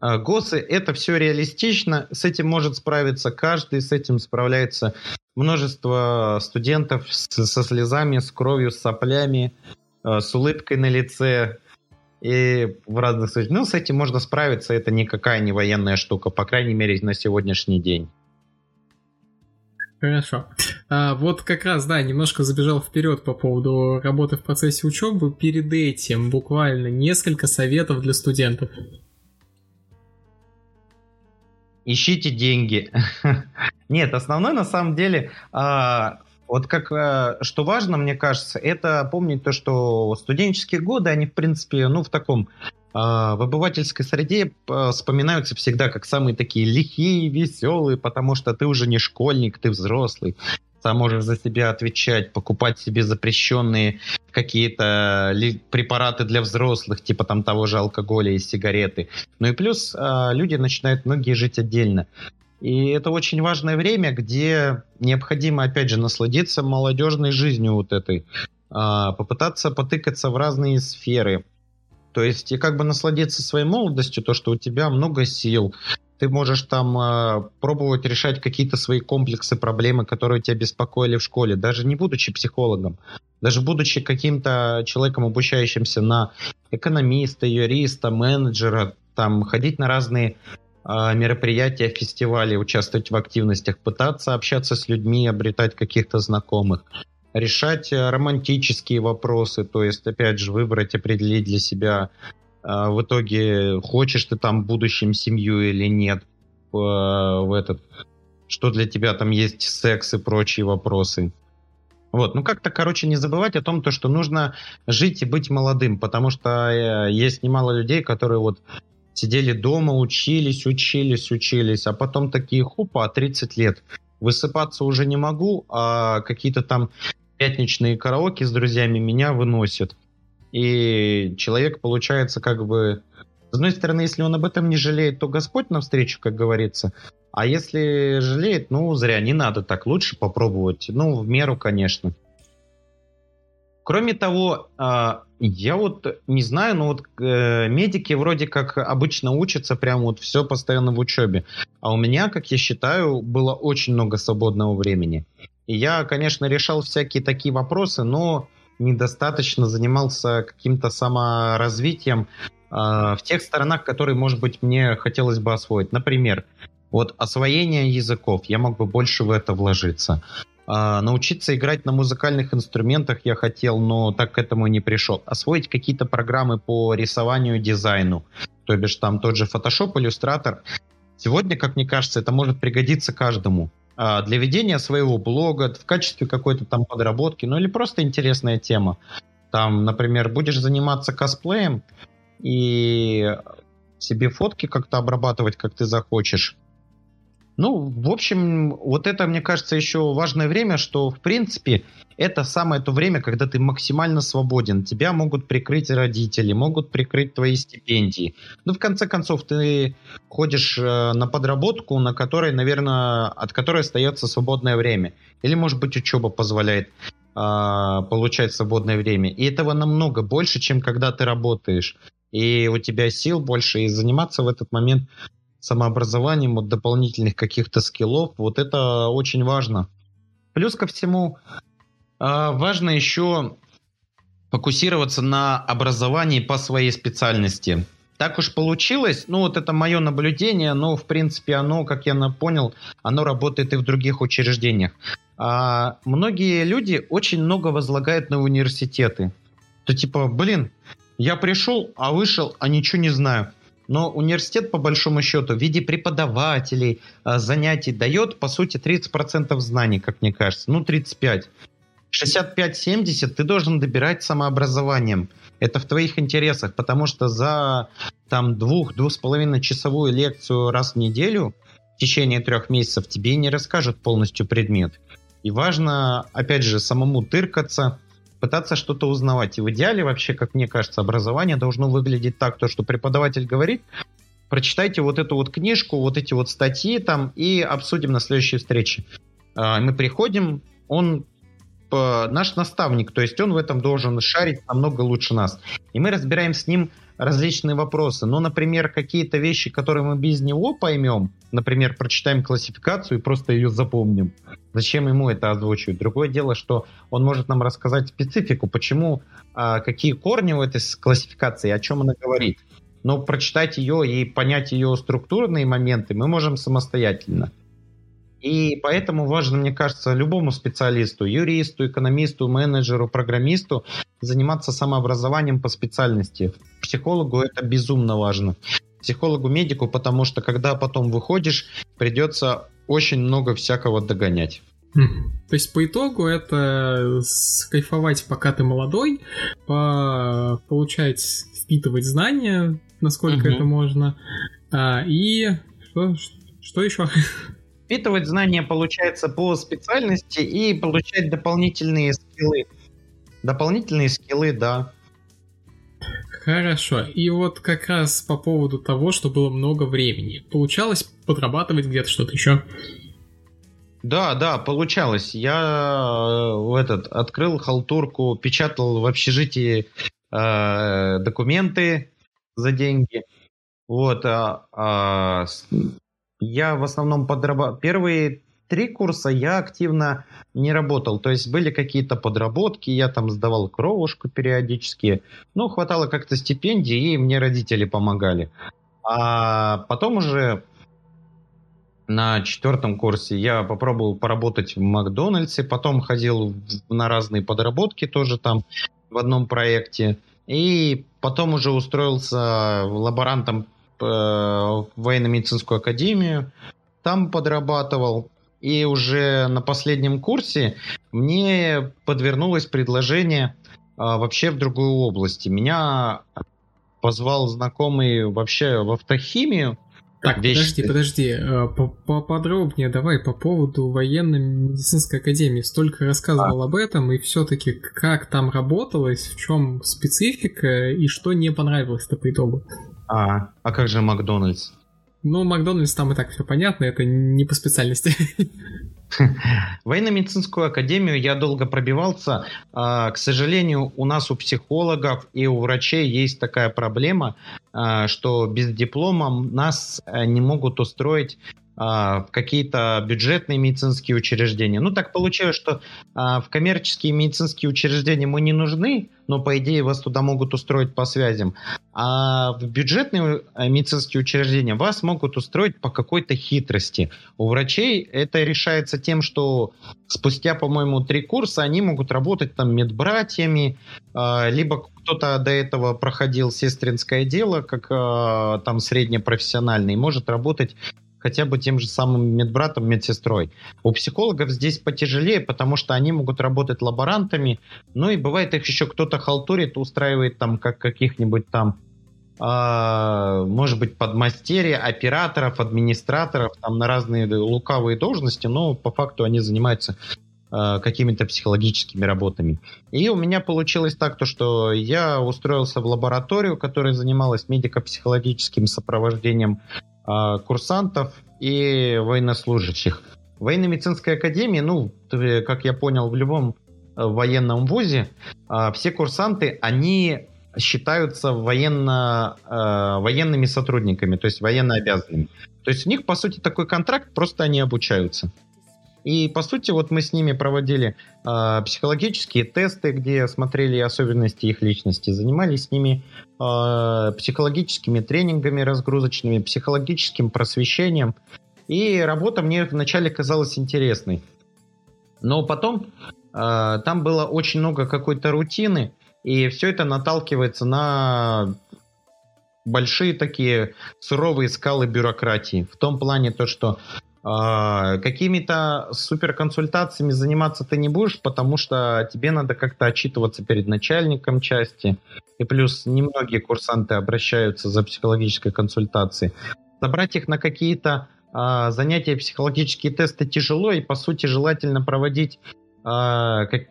а, ГОСы — это все реалистично, с этим может справиться каждый, с этим справляется множество студентов со слезами, с кровью, с соплями, а, с улыбкой на лице. И в разных случаях. Ну, с этим можно справиться, это никакая не военная штука, по крайней мере, на сегодняшний день. Хорошо. А, вот как раз, да, немножко забежал вперед по поводу работы в процессе учебы. Перед этим буквально несколько советов для студентов. Ищите деньги. Нет, основной на самом деле а, вот как, э, что важно, мне кажется, это помнить то, что студенческие годы, они, в принципе, ну, в таком а, в обывательской среде э, вспоминаются всегда как самые такие лихие, веселые, потому что ты уже не школьник, ты взрослый, сам можешь за себя отвечать, покупать себе запрещенные какие-то препараты для взрослых, типа там того же алкоголя и сигареты. Ну и плюс люди начинают многие жить отдельно. И это очень важное время, где необходимо, опять же, насладиться молодежной жизнью вот этой, а, попытаться потыкаться в разные сферы. То есть и как бы насладиться своей молодостью, то, что у тебя много сил, ты можешь там э, пробовать решать какие-то свои комплексы, проблемы, которые тебя беспокоили в школе, даже не будучи психологом, даже будучи каким-то человеком, обучающимся на экономиста, юриста, менеджера, там ходить на разные мероприятия, фестивали, участвовать в активностях, пытаться общаться с людьми, обретать каких-то знакомых, решать э, романтические вопросы, то есть, опять же, выбрать, определить для себя а, в итоге, хочешь ты там в будущем семью или нет, в этот, что для тебя там есть секс и прочие вопросы. Вот, ну как-то, короче, не забывать о том, то, что нужно жить и быть молодым, потому что э, есть немало людей, которые вот сидели дома, учились, учились, учились, а потом такие, хупа, 30 лет. Высыпаться уже не могу, а какие-то там пятничные караоке с друзьями меня выносят. И человек, получается, как бы... С одной стороны, если он об этом не жалеет, то Господь навстречу, как говорится. А если жалеет, ну, зря, не надо так, лучше попробовать. Ну, в меру, конечно. Кроме того, а, я вот не знаю, но вот э, медики вроде как обычно учатся прям вот все постоянно в учебе. А у меня, как я считаю, было очень много свободного времени. И я, конечно, решал всякие такие вопросы, но недостаточно занимался каким-то саморазвитием э, в тех сторонах, которые, может быть, мне хотелось бы освоить. Например, вот освоение языков, я мог бы больше в это вложиться. А, научиться играть на музыкальных инструментах я хотел, но так к этому не пришел. Освоить какие-то программы по рисованию, дизайну. То бишь там тот же Photoshop, Illustrator. Сегодня, как мне кажется, это может пригодиться каждому. А, для ведения своего блога, в качестве какой-то там подработки, ну или просто интересная тема. Там, например, будешь заниматься косплеем и себе фотки как-то обрабатывать, как ты захочешь ну, в общем, вот это, мне кажется, еще важное время, что, в принципе, это самое то время, когда ты максимально свободен. Тебя могут прикрыть родители, могут прикрыть твои стипендии. Ну, в конце концов, ты ходишь э, на подработку, на которой, наверное, от которой остается свободное время. Или, может быть, учеба позволяет э, получать свободное время. И этого намного больше, чем когда ты работаешь. И у тебя сил больше, и заниматься в этот момент самообразованием, от дополнительных каких-то скиллов. Вот это очень важно. Плюс ко всему, а, важно еще фокусироваться на образовании по своей специальности. Так уж получилось, ну вот это мое наблюдение, но в принципе оно, как я понял, оно работает и в других учреждениях. А многие люди очень много возлагают на университеты. То типа, блин, я пришел, а вышел, а ничего не знаю. Но университет, по большому счету, в виде преподавателей, а, занятий дает, по сути, 30% знаний, как мне кажется. Ну, 35. 65-70 ты должен добирать самообразованием. Это в твоих интересах, потому что за там двух-двух с половиной часовую лекцию раз в неделю в течение трех месяцев тебе не расскажут полностью предмет. И важно, опять же, самому тыркаться, пытаться что-то узнавать. И в идеале вообще, как мне кажется, образование должно выглядеть так, то, что преподаватель говорит, прочитайте вот эту вот книжку, вот эти вот статьи там и обсудим на следующей встрече. А, мы приходим, он э, наш наставник, то есть он в этом должен шарить намного лучше нас. И мы разбираем с ним различные вопросы. Ну, например, какие-то вещи, которые мы без него поймем, например, прочитаем классификацию и просто ее запомним. Зачем ему это озвучивать? Другое дело, что он может нам рассказать специфику, почему, а, какие корни у этой классификации, о чем она говорит. Но прочитать ее и понять ее структурные моменты мы можем самостоятельно. И поэтому важно, мне кажется, любому специалисту, юристу, экономисту, менеджеру, программисту заниматься самообразованием по специальности. Психологу это безумно важно. Психологу, медику, потому что когда потом выходишь, придется очень много всякого догонять. То есть по итогу это кайфовать, пока ты молодой, по получать, впитывать знания, насколько угу. это можно, а, и что, что еще? Впитывать знания получается по специальности и получать дополнительные скиллы. Дополнительные скиллы, да. Хорошо. И вот как раз по поводу того, что было много времени. Получалось подрабатывать где-то что-то еще? Да, да, получалось. Я э, в этот открыл халтурку, печатал в общежитии э, документы за деньги. Вот, а, а, я в основном подрабатывал. Первые три курса я активно не работал. То есть были какие-то подработки, я там сдавал кровушку периодически. Ну, хватало как-то стипендий, и мне родители помогали. А потом уже на четвертом курсе я попробовал поработать в Макдональдсе, потом ходил на разные подработки тоже там в одном проекте. И потом уже устроился лаборантом в военно-медицинскую академию, там подрабатывал. И уже на последнем курсе мне подвернулось предложение а, вообще в другую область. Меня позвал знакомый вообще в автохимию. Так, вещи. подожди, подожди, э, поподробнее давай по поводу военно-медицинской академии. Столько рассказывал а. об этом, и все-таки как там работалось, в чем специфика и что не понравилось-то по итогу. А, а как же Макдональдс? Ну, Макдональдс там и так все понятно, это не по специальности. Военно-медицинскую академию я долго пробивался. А, к сожалению, у нас у психологов и у врачей есть такая проблема, а, что без диплома нас э, не могут устроить в какие-то бюджетные медицинские учреждения. Ну, так получилось, что а, в коммерческие медицинские учреждения мы не нужны, но, по идее, вас туда могут устроить по связям. А в бюджетные э, медицинские учреждения вас могут устроить по какой-то хитрости. У врачей это решается тем, что спустя, по-моему, три курса они могут работать там медбратьями, а, либо кто-то до этого проходил сестринское дело, как там среднепрофессиональный, может работать хотя бы тем же самым медбратом, медсестрой. У психологов здесь потяжелее, потому что они могут работать лаборантами, ну и бывает их еще кто-то халтурит, устраивает там как каких-нибудь там Uh, может быть, подмастерья, операторов, администраторов, там на разные лукавые должности, но по факту они занимаются uh, какими-то психологическими работами. И у меня получилось так, то, что я устроился в лабораторию, которая занималась медико-психологическим сопровождением а, курсантов и военнослужащих. В военно-медицинской академии, ну, как я понял, в любом э, военном вузе а, все курсанты, они считаются военно, э, военными сотрудниками, то есть военно обязанными. То есть у них, по сути, такой контракт, просто они обучаются. И, по сути, вот мы с ними проводили э, психологические тесты, где смотрели особенности их личности, занимались с ними э, психологическими тренингами разгрузочными, психологическим просвещением. И работа мне вначале казалась интересной. Но потом э, там было очень много какой-то рутины, и все это наталкивается на большие такие суровые скалы бюрократии. В том плане то, что какими-то суперконсультациями заниматься ты не будешь, потому что тебе надо как-то отчитываться перед начальником части. И плюс немногие курсанты обращаются за психологической консультацией. Собрать их на какие-то а, занятия, психологические тесты тяжело, и по сути желательно проводить а, как,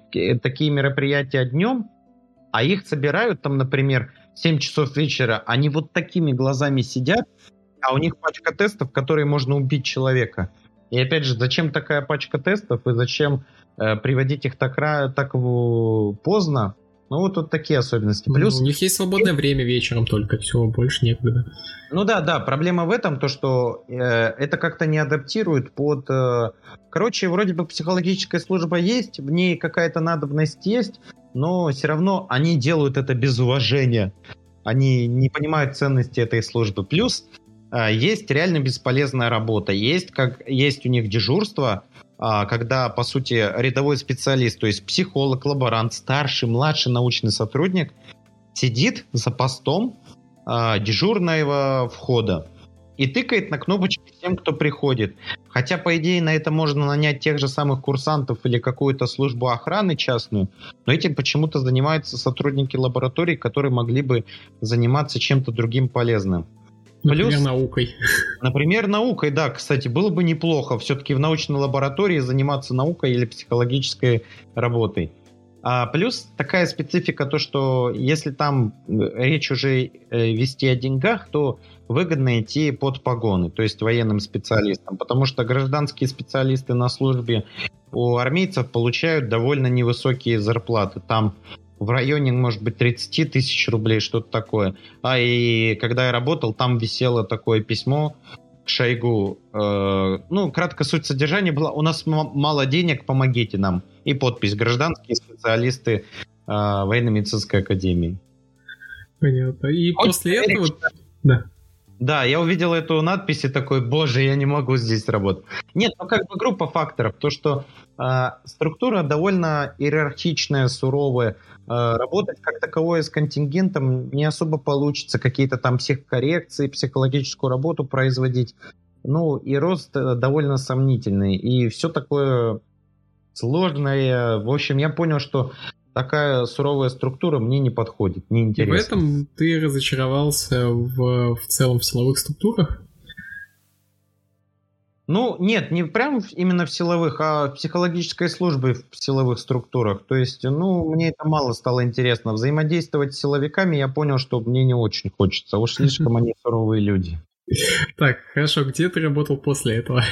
такие мероприятия днем, а их собирают там, например, в 7 часов вечера, они вот такими глазами сидят, а у них пачка тестов, которые можно убить человека. И опять же, зачем такая пачка тестов и зачем э, приводить их так, так поздно? Ну, вот тут такие особенности. Ну, Плюс... Ну, у них есть свободное время вечером только, все, больше некогда. Ну да, да, проблема в этом, то что э, это как-то не адаптирует под... Э, короче, вроде бы психологическая служба есть, в ней какая-то надобность есть, но все равно они делают это без уважения. Они не понимают ценности этой службы. Плюс есть реально бесполезная работа. Есть, как, есть у них дежурство, а, когда, по сути, рядовой специалист, то есть психолог, лаборант, старший, младший научный сотрудник, сидит за постом а, дежурного входа и тыкает на кнопочки тем, кто приходит. Хотя, по идее, на это можно нанять тех же самых курсантов или какую-то службу охраны частную, но этим почему-то занимаются сотрудники лабораторий, которые могли бы заниматься чем-то другим полезным. Например, Плюс, наукой. Например, наукой, да, кстати, было бы неплохо все-таки в научной лаборатории заниматься наукой или психологической работой. А плюс такая специфика, то что если там э, речь уже э, вести о деньгах, то выгодно идти под погоны, то есть военным специалистам, потому что гражданские специалисты на службе у армейцев получают довольно невысокие зарплаты. Там в районе, может быть, 30 тысяч рублей, что-то такое. А и когда я работал, там висело такое письмо к Шойгу. Э, ну, кратко суть содержания была, у нас мало денег, помогите нам. И подпись «Гражданские специалисты э, военно-медицинской академии». Понятно. И вот после этого... Да. Да, я увидел эту надпись и такой, боже, я не могу здесь работать. Нет, ну как бы группа факторов. То, что э, структура довольно иерархичная, суровая. Э, работать как таковое с контингентом не особо получится. Какие-то там психокоррекции, психологическую работу производить. Ну, и рост э, довольно сомнительный. И все такое сложное. В общем, я понял, что такая суровая структура мне не подходит, не интересно. И в этом ты разочаровался в, в целом в силовых структурах? Ну, нет, не прям именно в силовых, а в психологической службе в силовых структурах. То есть, ну, мне это мало стало интересно. Взаимодействовать с силовиками я понял, что мне не очень хочется. Уж слишком они суровые люди. Так, хорошо, где ты работал после этого?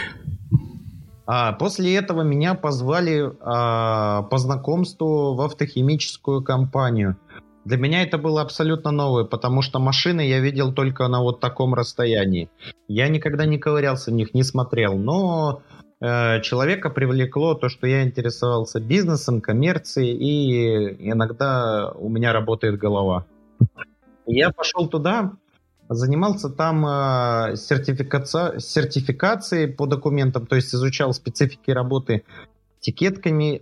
А после этого меня позвали а, по знакомству в автохимическую компанию. Для меня это было абсолютно новое, потому что машины я видел только на вот таком расстоянии. Я никогда не ковырялся в них, не смотрел, но э, человека привлекло то, что я интересовался бизнесом, коммерцией, и иногда у меня работает голова. Я пошел туда, занимался там э, сертификация, сертификацией по документам, то есть изучал специфики работы этикетками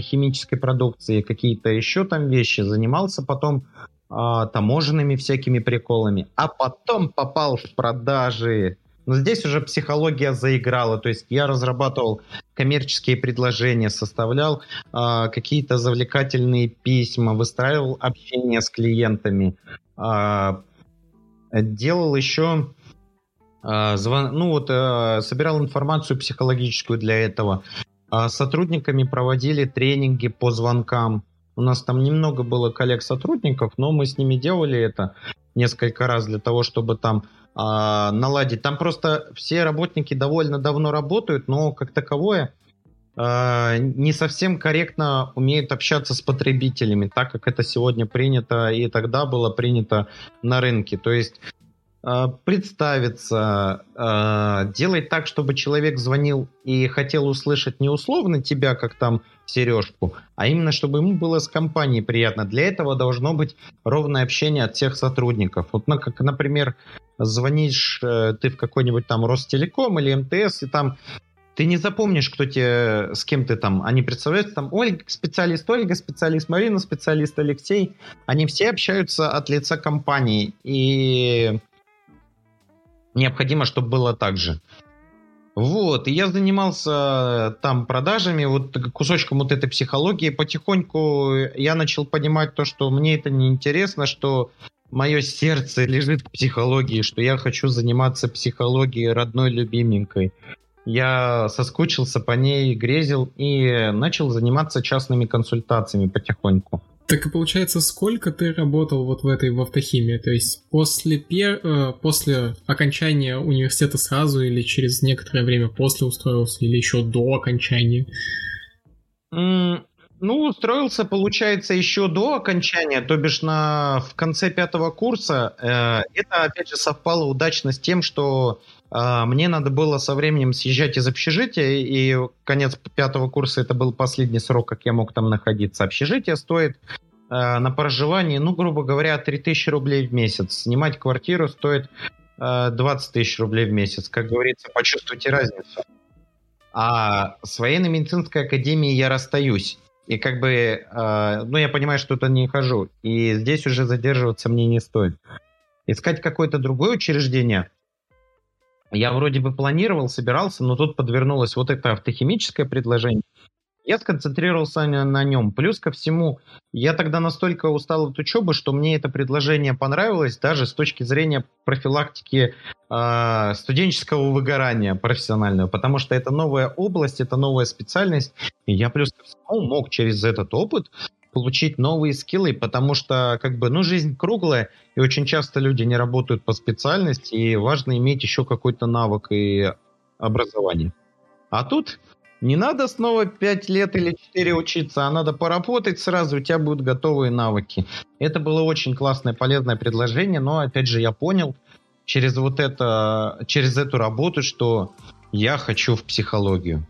химической продукции, какие-то еще там вещи, занимался потом э, таможенными всякими приколами, а потом попал в продажи. Но здесь уже психология заиграла, то есть я разрабатывал коммерческие предложения, составлял э, какие-то завлекательные письма, выстраивал общение с клиентами, э, делал еще а, звон, ну вот а, собирал информацию психологическую для этого. А, сотрудниками проводили тренинги по звонкам. У нас там немного было коллег-сотрудников, но мы с ними делали это несколько раз для того, чтобы там наладить. Там просто все работники довольно давно работают, но как таковое не совсем корректно умеют общаться с потребителями, так как это сегодня принято и тогда было принято на рынке. То есть представиться, э, делать так, чтобы человек звонил и хотел услышать не условно тебя, как там сережку, а именно, чтобы ему было с компанией приятно. Для этого должно быть ровное общение от всех сотрудников. Вот, ну, как, например, звонишь э, ты в какой-нибудь там Ростелеком или МТС, и там ты не запомнишь, кто тебе, с кем ты там, они представляют, там Ольга специалист, Ольга специалист, Марина специалист, Алексей. Они все общаются от лица компании, и необходимо, чтобы было так же. Вот, и я занимался там продажами, вот кусочком вот этой психологии. Потихоньку я начал понимать то, что мне это не интересно, что мое сердце лежит в психологии, что я хочу заниматься психологией родной любименькой я соскучился по ней, грезил и начал заниматься частными консультациями потихоньку. Так и получается, сколько ты работал вот в этой в автохимии? То есть после, пер... Э, после окончания университета сразу или через некоторое время после устроился или еще до окончания? Ну, устроился, получается, еще до окончания, то бишь на, в конце пятого курса. Э, это, опять же, совпало удачно с тем, что э, мне надо было со временем съезжать из общежития, и конец пятого курса это был последний срок, как я мог там находиться. Общежитие стоит э, на проживание, ну, грубо говоря, 3000 рублей в месяц. Снимать квартиру стоит э, 20 тысяч рублей в месяц. Как говорится, почувствуйте разницу. А с военной медицинской академией я расстаюсь. И как бы, э, ну, я понимаю, что туда не хожу. И здесь уже задерживаться мне не стоит. Искать какое-то другое учреждение. Я вроде бы планировал, собирался, но тут подвернулось вот это автохимическое предложение. Я сконцентрировался на, на нем. Плюс ко всему, я тогда настолько устал от учебы, что мне это предложение понравилось даже с точки зрения профилактики э, студенческого выгорания профессионального, потому что это новая область, это новая специальность, и я плюс ко всему мог через этот опыт получить новые скиллы, потому что, как бы, ну, жизнь круглая, и очень часто люди не работают по специальности, и важно иметь еще какой-то навык и образование. А тут не надо снова 5 лет или 4 учиться, а надо поработать сразу, у тебя будут готовые навыки. Это было очень классное, полезное предложение, но, опять же, я понял через вот это, через эту работу, что я хочу в психологию.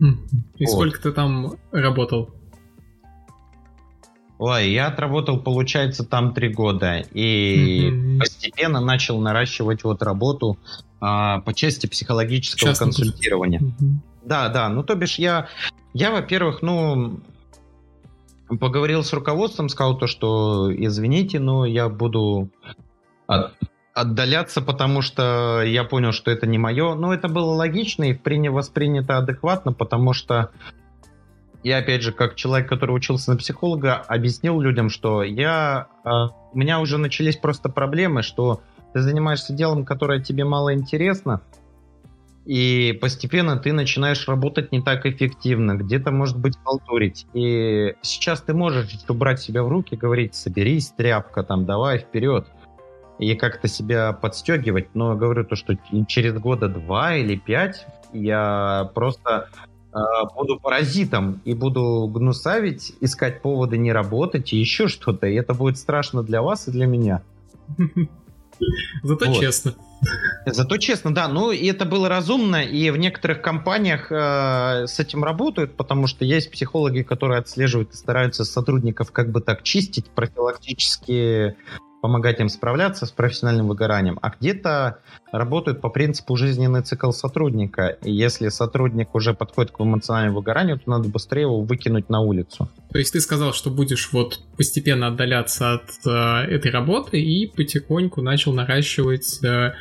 И вот. сколько ты там работал? Ой, я отработал, получается, там три года. И mm-hmm. постепенно начал наращивать вот работу а, по части психологического Часто консультирования. Mm-hmm. Да, да. Ну, то бишь, я, я во-первых, ну, поговорил с руководством, сказал то, что извините, но я буду от, отдаляться, потому что я понял, что это не мое. Но это было логично и приня, воспринято адекватно, потому что я, опять же, как человек, который учился на психолога, объяснил людям, что я, э, у меня уже начались просто проблемы, что ты занимаешься делом, которое тебе мало интересно, и постепенно ты начинаешь работать не так эффективно, где-то, может быть, халтурить. И сейчас ты можешь брать себя в руки, говорить, соберись, тряпка, там, давай вперед, и как-то себя подстегивать, но говорю то, что через года два или пять я просто э, буду паразитом и буду гнусавить, искать поводы не работать и еще что-то, и это будет страшно для вас и для меня. Зато вот. честно. Зато честно, да. Ну, и это было разумно, и в некоторых компаниях э, с этим работают, потому что есть психологи, которые отслеживают и стараются сотрудников как бы так чистить, профилактически помогать им справляться с профессиональным выгоранием, а где-то работают по принципу жизненный цикл сотрудника. И если сотрудник уже подходит к эмоциональному выгоранию, то надо быстрее его выкинуть на улицу. То есть ты сказал, что будешь вот постепенно отдаляться от э, этой работы и потихоньку начал наращивать э,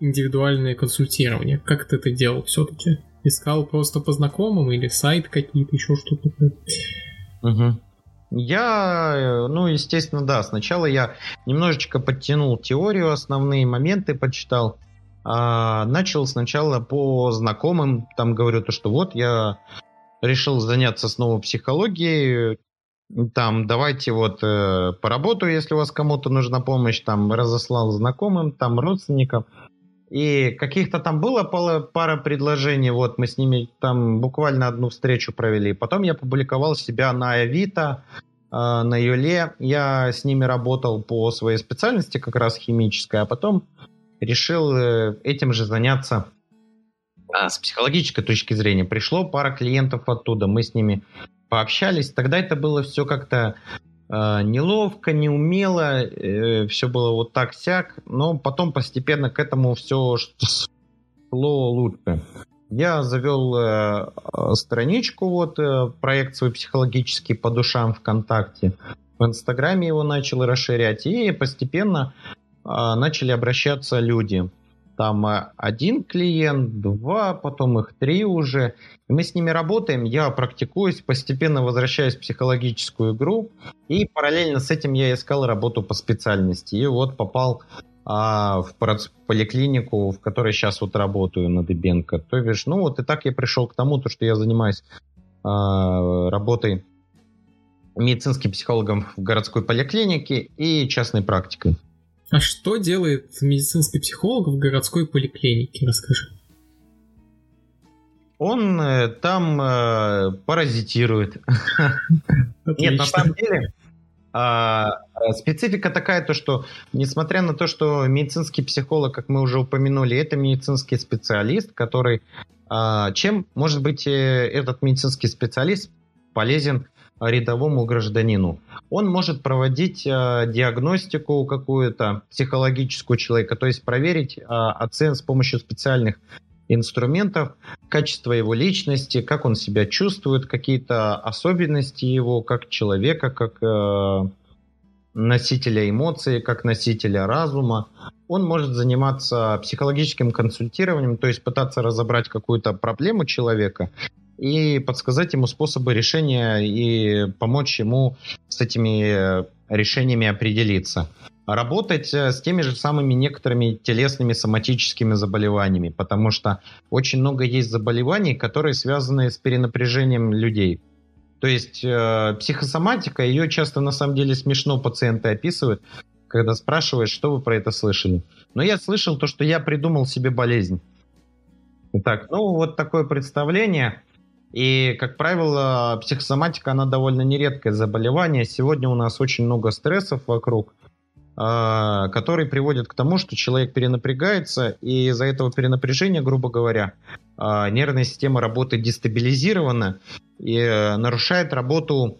индивидуальное консультирование. Как ты это делал все-таки? Искал просто по знакомым или сайт какие-то, еще что-то? Угу. Я, э, ну, естественно, да, сначала я немножечко подтянул теорию, основные моменты почитал. А, начал сначала по знакомым, там говорю то, что вот я решил заняться снова психологией, там давайте вот э, поработаю, если у вас кому-то нужна помощь, там разослал знакомым, там родственникам. И каких-то там было пара, предложений, вот мы с ними там буквально одну встречу провели. Потом я публиковал себя на Авито, э, на Юле. Я с ними работал по своей специальности, как раз химической, а потом решил э, этим же заняться а, с психологической точки зрения. Пришло пара клиентов оттуда, мы с ними пообщались. Тогда это было все как-то неловко, неумело, э, все было вот так-сяк, но потом постепенно к этому все шло лучше. Я завел э, страничку, вот, э, проект свой психологический по душам ВКонтакте. В Инстаграме его начал расширять, и постепенно э, начали обращаться люди. Там э, один клиент, два, потом их три уже. И мы с ними работаем, я практикуюсь, постепенно возвращаюсь в психологическую игру. И параллельно с этим я искал работу по специальности. И вот попал а, в поликлинику, в которой сейчас вот работаю на Дыбенко. То бишь, ну вот и так я пришел к тому, то, что я занимаюсь а, работой медицинским психологом в городской поликлинике и частной практикой. А что делает медицинский психолог в городской поликлинике? Расскажи. Он э, там э, паразитирует. Нет, на самом деле а, специфика такая, то что, несмотря на то, что медицинский психолог, как мы уже упомянули, это медицинский специалист, который... А, чем может быть э, этот медицинский специалист полезен рядовому гражданину. Он может проводить э, диагностику какую-то психологическую человека, то есть проверить э, оцен с помощью специальных инструментов, качество его личности, как он себя чувствует, какие-то особенности его как человека, как э, носителя эмоций, как носителя разума. Он может заниматься психологическим консультированием, то есть пытаться разобрать какую-то проблему человека и подсказать ему способы решения и помочь ему с этими решениями определиться. Работать э, с теми же самыми некоторыми телесными соматическими заболеваниями, потому что очень много есть заболеваний, которые связаны с перенапряжением людей. То есть э, психосоматика, ее часто на самом деле смешно пациенты описывают, когда спрашиваешь, что вы про это слышали. Но я слышал то, что я придумал себе болезнь. Итак, ну вот такое представление. И, как правило, психосоматика, она довольно нередкое заболевание. Сегодня у нас очень много стрессов вокруг, а, которые приводят к тому, что человек перенапрягается, и из-за этого перенапряжения, грубо говоря, а, нервная система работает дестабилизированно и э, нарушает работу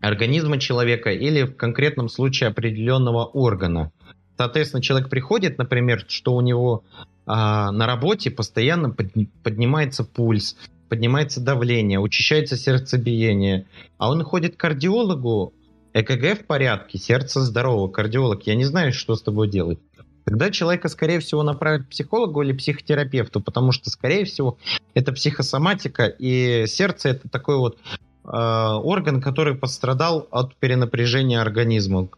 организма человека или в конкретном случае определенного органа. Соответственно, человек приходит, например, что у него а, на работе постоянно поднимается пульс, поднимается давление, учащается сердцебиение, а он ходит к кардиологу, ЭКГ в порядке, сердце здорово, кардиолог, я не знаю, что с тобой делать. Тогда человека, скорее всего, направят к психологу или психотерапевту, потому что, скорее всего, это психосоматика, и сердце это такой вот э, орган, который пострадал от перенапряжения организма.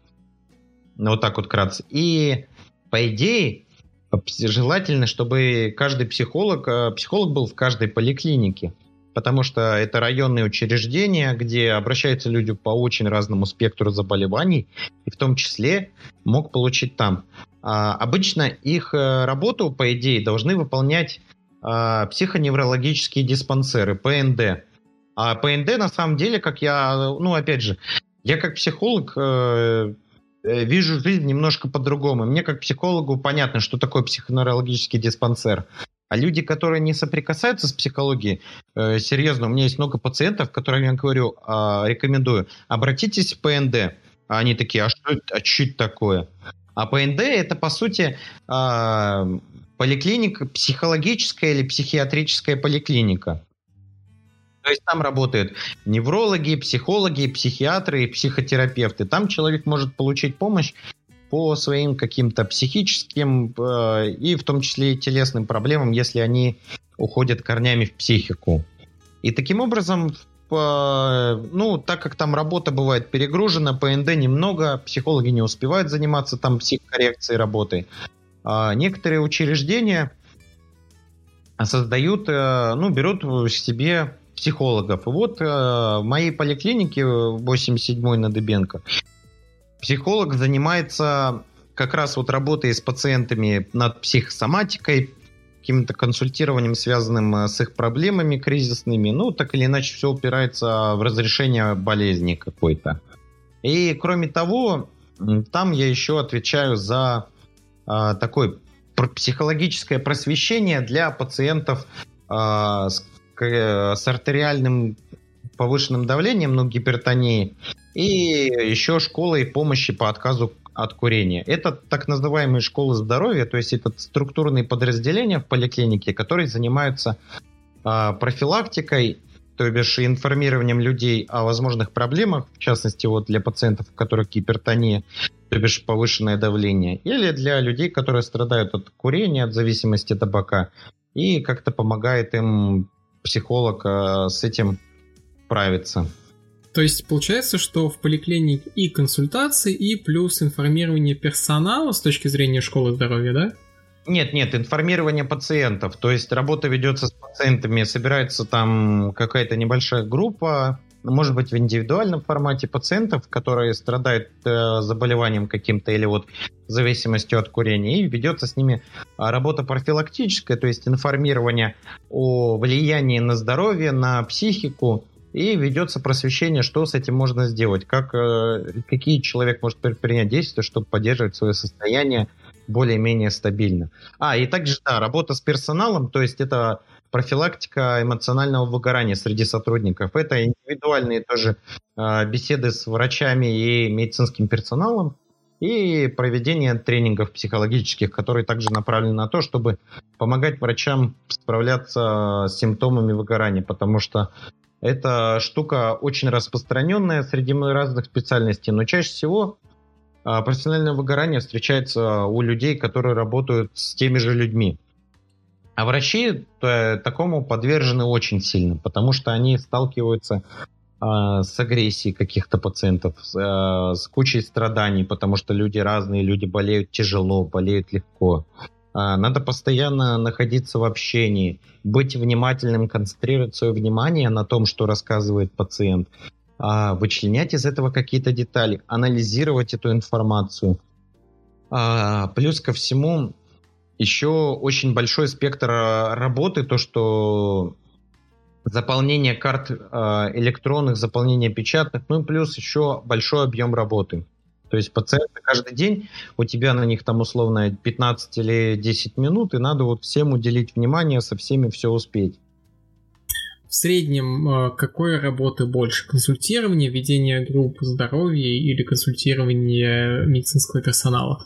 Вот так вот кратко. И, по идее, желательно, чтобы каждый психолог, э, психолог был в каждой поликлинике, потому что это районные учреждения, где обращаются люди по очень разному спектру заболеваний, и в том числе мог получить там. А, обычно их э, работу, по идее, должны выполнять а, психоневрологические диспансеры, ПНД. А ПНД, на самом деле, как я, ну, опять же, я как психолог э, вижу жизнь немножко по-другому. Мне как психологу понятно, что такое психоневрологический диспансер. А люди, которые не соприкасаются с психологией, э, серьезно, у меня есть много пациентов, которым я говорю, э, рекомендую, обратитесь в ПНД. А они такие, а что, а это такое? А ПНД это, по сути, э, поликлиника, психологическая или психиатрическая поликлиника. То есть там работают неврологи, психологи, психиатры психотерапевты. Там человек может получить помощь по своим каким-то психическим э, и в том числе и телесным проблемам, если они уходят корнями в психику. И таким образом, э, ну, так как там работа бывает перегружена, ПНД немного, психологи не успевают заниматься там психокоррекцией работы. А некоторые учреждения создают, э, ну, берут себе психологов. И вот э, в моей поликлинике 87-й на Дыбенко психолог занимается как раз вот работой с пациентами над психосоматикой, каким-то консультированием, связанным э, с их проблемами кризисными. Ну, так или иначе, все упирается в разрешение болезни какой-то. И кроме того, там я еще отвечаю за э, такое психологическое просвещение для пациентов э, Э, с артериальным повышенным давлением, ну, гипертонии, и еще школой помощи по отказу от курения. Это так называемые школы здоровья, то есть это структурные подразделения в поликлинике, которые занимаются э, профилактикой, то бишь информированием людей о возможных проблемах, в частности вот для пациентов, у которых гипертония, то бишь повышенное давление, или для людей, которые страдают от курения, от зависимости табака, и как-то помогает им психолог э, с этим правится. То есть получается, что в поликлинике и консультации, и плюс информирование персонала с точки зрения школы здоровья, да? Нет, нет, информирование пациентов. То есть работа ведется с пациентами, собирается там какая-то небольшая группа, может быть, в индивидуальном формате пациентов, которые страдают э, заболеванием каким-то или вот зависимостью от курения, и ведется с ними а, работа профилактическая, то есть информирование о влиянии на здоровье, на психику, и ведется просвещение, что с этим можно сделать, как, э, какие человек может предпринять действия, чтобы поддерживать свое состояние более-менее стабильно. А, и также, да, работа с персоналом, то есть это профилактика эмоционального выгорания среди сотрудников. Это индивидуальные тоже э, беседы с врачами и медицинским персоналом и проведение тренингов психологических, которые также направлены на то, чтобы помогать врачам справляться с симптомами выгорания, потому что эта штука очень распространенная среди разных специальностей, но чаще всего э, профессиональное выгорание встречается у людей, которые работают с теми же людьми. А врачи э, такому подвержены очень сильно, потому что они сталкиваются э, с агрессией каких-то пациентов, э, с кучей страданий, потому что люди разные, люди болеют тяжело, болеют легко. Э, надо постоянно находиться в общении, быть внимательным, концентрировать свое внимание на том, что рассказывает пациент, э, вычленять из этого какие-то детали, анализировать эту информацию. Плюс ко всему, еще очень большой спектр э, работы, то, что заполнение карт э, электронных, заполнение печатных, ну и плюс еще большой объем работы. То есть пациенты каждый день, у тебя на них там условно 15 или 10 минут, и надо вот всем уделить внимание, со всеми все успеть. В среднем э, какой работы больше? Консультирование, ведение групп здоровья или консультирование медицинского персонала?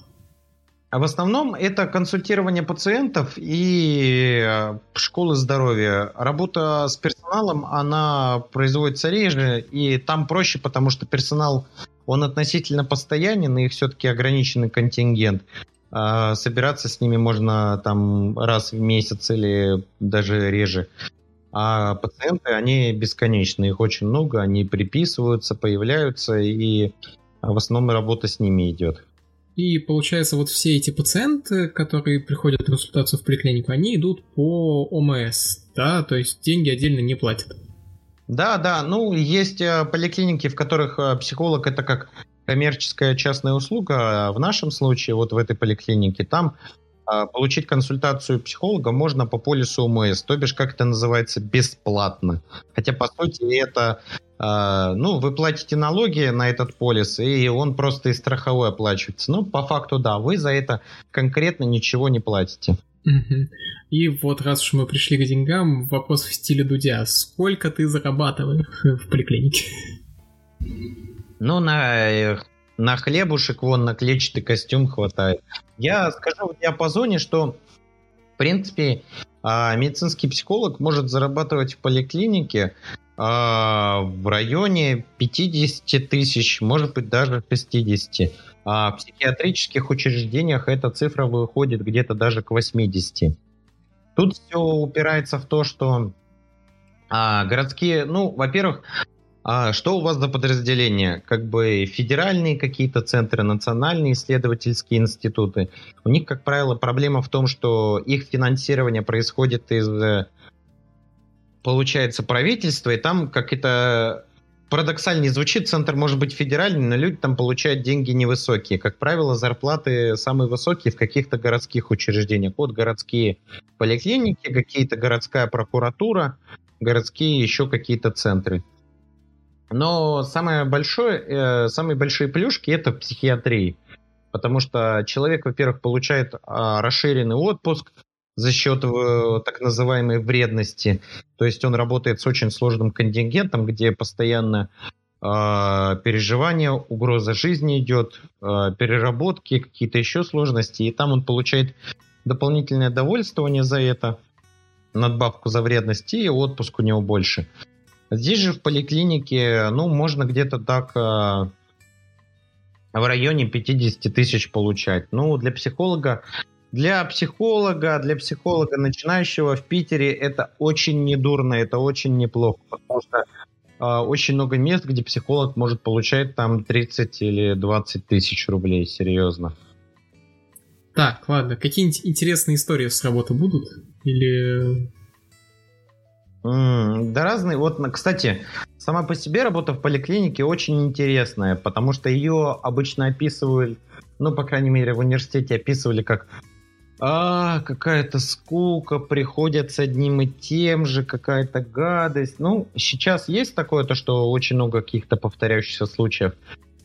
А в основном это консультирование пациентов и э, школы здоровья. Работа с персоналом, она производится реже, и там проще, потому что персонал, он относительно постоянен, и все-таки ограниченный контингент. А собираться с ними можно там раз в месяц или даже реже. А пациенты, они бесконечны, их очень много, они приписываются, появляются, и в основном работа с ними идет. И получается, вот все эти пациенты, которые приходят на консультацию в поликлинику, они идут по ОМС, да, то есть деньги отдельно не платят. Да, да, ну есть э, поликлиники, в которых э, психолог это как коммерческая частная услуга. А в нашем случае, вот в этой поликлинике, там получить консультацию психолога можно по полису ОМС, то бишь, как это называется, бесплатно. Хотя, по сути, это а, ну, вы платите налоги на этот полис, и он просто из страховой оплачивается. Ну, по факту, да, вы за это конкретно ничего не платите. И вот раз уж мы пришли к деньгам, вопрос в стиле Дудя. Сколько ты зарабатываешь в поликлинике? Ну, на, на хлебушек, вон, на клетчатый костюм хватает. Я скажу в диапазоне, что, в принципе, а, медицинский психолог может зарабатывать в поликлинике а, в районе 50 тысяч, может быть даже 60. А в психиатрических учреждениях эта цифра выходит где-то даже к 80. Тут все упирается в то, что а, городские, ну, во-первых, а что у вас за подразделения? Как бы федеральные какие-то центры, национальные исследовательские институты. У них, как правило, проблема в том, что их финансирование происходит из э, получается правительство, и там как это парадоксально звучит, центр может быть федеральный, но люди там получают деньги невысокие. Как правило, зарплаты самые высокие в каких-то городских учреждениях. Вот городские поликлиники, какие-то городская прокуратура, городские еще какие-то центры. Но самое большое, э, самые большие плюшки это психиатрии. Потому что человек, во-первых, получает э, расширенный отпуск, за счет так называемой вредности. То есть он работает с очень сложным контингентом, где постоянно э, переживания, угроза жизни идет, э, переработки, какие-то еще сложности, и там он получает дополнительное довольствование за это, надбавку за вредность, и отпуск у него больше. Здесь же в поликлинике, ну, можно где-то так э, в районе 50 тысяч получать. Ну, для психолога для психолога, для психолога начинающего в Питере это очень недурно, это очень неплохо, потому что э, очень много мест, где психолог может получать там 30 или 20 тысяч рублей, серьезно. Так, ладно, какие-нибудь интересные истории с работы будут? Или Да разные. Вот, кстати, сама по себе работа в поликлинике очень интересная, потому что ее обычно описывают, ну, по крайней мере, в университете описывали как а, какая-то скука, приходят с одним и тем же, какая-то гадость. Ну, сейчас есть такое, то, что очень много каких-то повторяющихся случаев.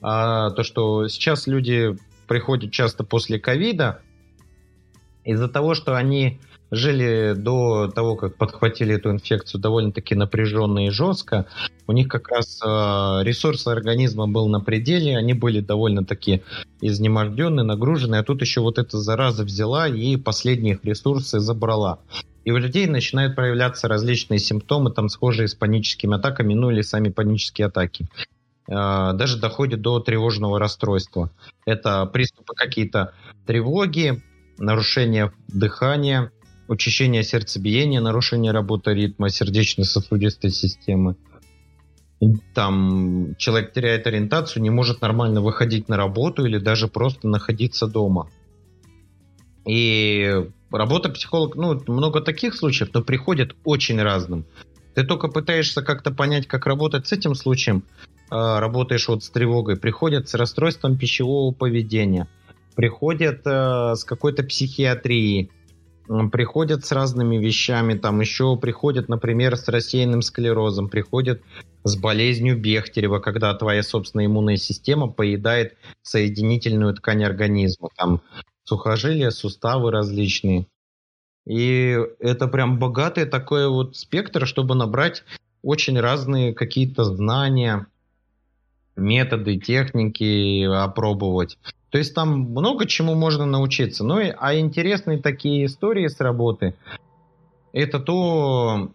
А, то, что сейчас люди приходят часто после ковида, из-за того, что они жили до того, как подхватили эту инфекцию довольно-таки напряженно и жестко. У них как раз э, ресурс организма был на пределе, они были довольно-таки изнемождены, нагружены, а тут еще вот эта зараза взяла и последние их ресурсы забрала. И у людей начинают проявляться различные симптомы, там схожие с паническими атаками, ну или сами панические атаки. Э, даже доходит до тревожного расстройства. Это приступы какие-то тревоги, нарушение дыхания, учащение сердцебиения, нарушение работы ритма сердечно-сосудистой системы. Там человек теряет ориентацию, не может нормально выходить на работу или даже просто находиться дома. И работа психолога, ну, много таких случаев, но приходят очень разным. Ты только пытаешься как-то понять, как работать с этим случаем, а, работаешь вот с тревогой, приходят с расстройством пищевого поведения, приходят э, с какой-то психиатрией, приходят с разными вещами, там еще приходят, например, с рассеянным склерозом, приходят с болезнью Бехтерева, когда твоя собственная иммунная система поедает соединительную ткань организма, там сухожилия, суставы различные. И это прям богатый такой вот спектр, чтобы набрать очень разные какие-то знания, методы, техники опробовать. То есть там много чему можно научиться. Ну, и, а интересные такие истории с работы, это то,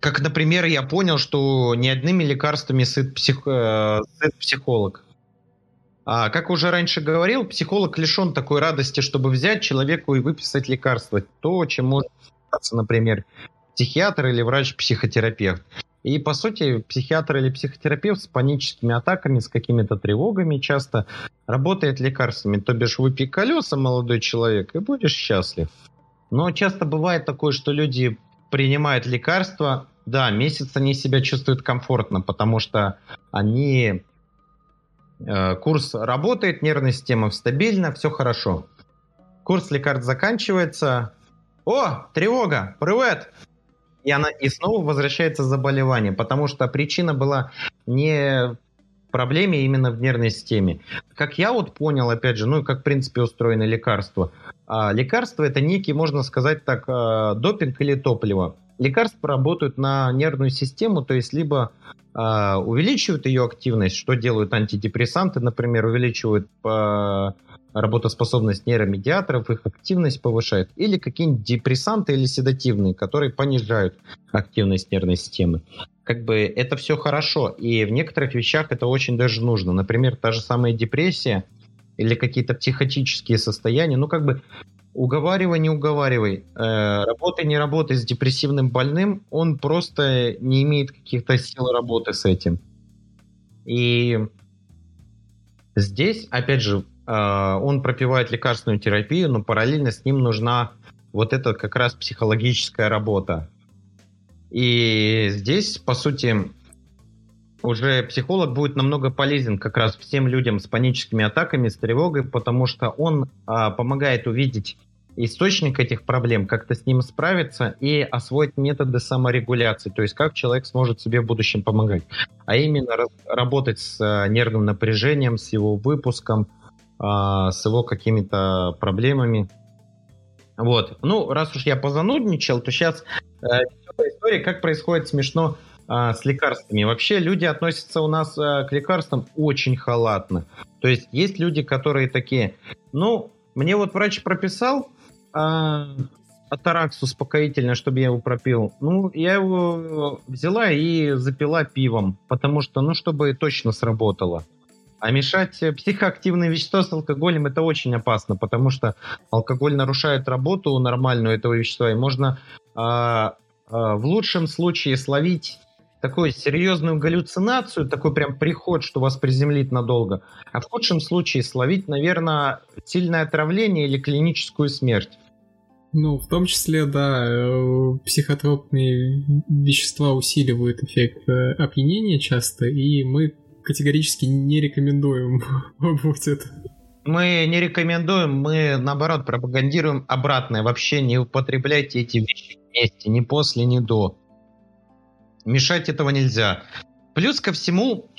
как, например, я понял, что не одними лекарствами сыт, псих, э, сыт психолог. А, как уже раньше говорил, психолог лишен такой радости, чтобы взять человеку и выписать лекарство. То, чем может например, психиатр или врач-психотерапевт. И, по сути, психиатр или психотерапевт с паническими атаками, с какими-то тревогами часто работает лекарствами. То бишь, выпей колеса, молодой человек, и будешь счастлив. Но часто бывает такое, что люди принимают лекарства, да, месяц они себя чувствуют комфортно, потому что они... Э, курс работает, нервная система стабильна, все хорошо. Курс лекарств заканчивается. О, тревога, привет! И она и снова возвращается заболевание, потому что причина была не проблеме именно в нервной системе. Как я вот понял, опять же, ну и как в принципе устроено лекарство. А, лекарство это некий, можно сказать так, а, допинг или топливо. Лекарства работают на нервную систему, то есть либо а, увеличивают ее активность, что делают антидепрессанты, например, увеличивают по работоспособность нейромедиаторов, их активность повышает, или какие-нибудь депрессанты или седативные, которые понижают активность нервной системы. Как бы это все хорошо, и в некоторых вещах это очень даже нужно. Например, та же самая депрессия или какие-то психотические состояния, ну как бы уговаривай, не уговаривай, э, работай, не работай с депрессивным больным, он просто не имеет каких-то сил работы с этим. И здесь, опять же, он пропивает лекарственную терапию, но параллельно с ним нужна вот эта как раз психологическая работа. И здесь, по сути, уже психолог будет намного полезен как раз всем людям с паническими атаками, с тревогой, потому что он а, помогает увидеть источник этих проблем, как-то с ним справиться и освоить методы саморегуляции, то есть как человек сможет себе в будущем помогать. А именно работать с а, нервным напряжением, с его выпуском, а, с его какими-то проблемами. Вот. Ну, раз уж я позанудничал, то сейчас э, история, как происходит смешно э, с лекарствами. Вообще люди относятся у нас э, к лекарствам очень халатно. То есть есть люди, которые такие, ну, мне вот врач прописал э, атаракс успокоительное, чтобы я его пропил. Ну, я его взяла и запила пивом, потому что, ну, чтобы точно сработало. А мешать психоактивные вещества с алкоголем это очень опасно, потому что алкоголь нарушает работу нормальную этого вещества, и можно э, э, в лучшем случае словить такую серьезную галлюцинацию, такой прям приход, что вас приземлит надолго, а в худшем случае словить, наверное, сильное отравление или клиническую смерть. Ну, в том числе, да, э, психотропные вещества усиливают эффект э, опьянения часто, и мы категорически не рекомендуем пробовать это. Мы не рекомендуем, мы наоборот пропагандируем обратное. Вообще не употребляйте эти вещи вместе, ни после, ни до. Мешать этого нельзя. Плюс ко всему,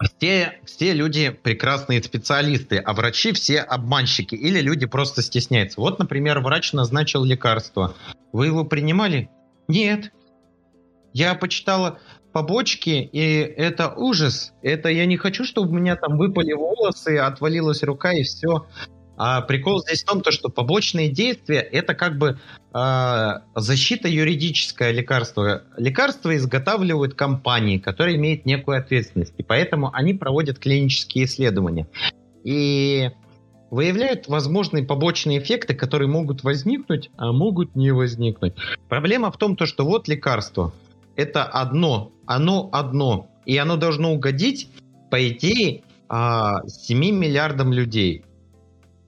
все, все люди прекрасные специалисты, а врачи все обманщики или люди просто стесняются. Вот, например, врач назначил лекарство. Вы его принимали? Нет. Я почитала побочки, и это ужас. Это я не хочу, чтобы у меня там выпали волосы, отвалилась рука и все. А прикол здесь в том, то, что побочные действия это как бы э, защита юридическое лекарства. Лекарства изготавливают компании, которые имеют некую ответственность, и поэтому они проводят клинические исследования. И выявляют возможные побочные эффекты, которые могут возникнуть, а могут не возникнуть. Проблема в том, то, что вот лекарство. Это одно. Оно одно. И оно должно угодить, по идее, 7 а, миллиардам людей.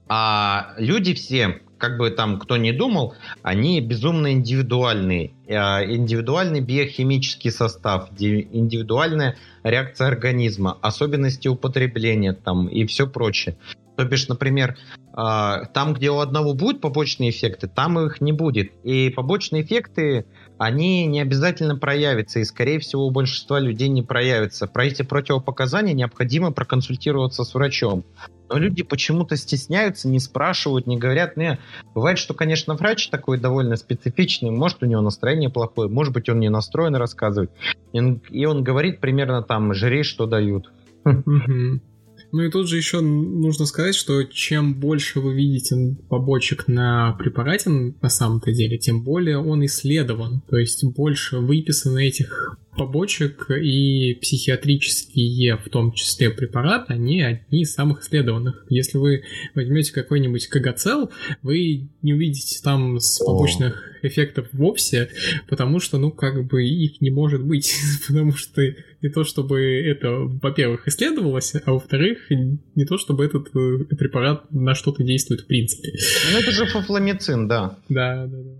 А люди все, как бы там кто ни думал, они безумно индивидуальные. А, индивидуальный биохимический состав, индивидуальная реакция организма, особенности употребления там и все прочее. То бишь, например, а, там, где у одного будут побочные эффекты, там их не будет. И побочные эффекты, они не обязательно проявятся, и, скорее всего, у большинства людей не проявятся. Про эти противопоказания необходимо проконсультироваться с врачом. Но люди почему-то стесняются, не спрашивают, не говорят. Не. Бывает, что, конечно, врач такой довольно специфичный, может, у него настроение плохое, может быть, он не настроен рассказывать. И он, говорит примерно там, жри, что дают. Ну и тут же еще нужно сказать, что чем больше вы видите побочек на препарате на самом-то деле, тем более он исследован. То есть больше выписано этих побочек и психиатрические, в том числе препараты, они одни из самых исследованных. Если вы возьмете какой-нибудь кагацел, вы не увидите там с побочных эффектов вовсе, потому что, ну, как бы их не может быть, потому что не то, чтобы это, во-первых, исследовалось, а во-вторых, не то, чтобы этот э, препарат на что-то действует в принципе. Ну, это же фафламицин, да. Да, да, да.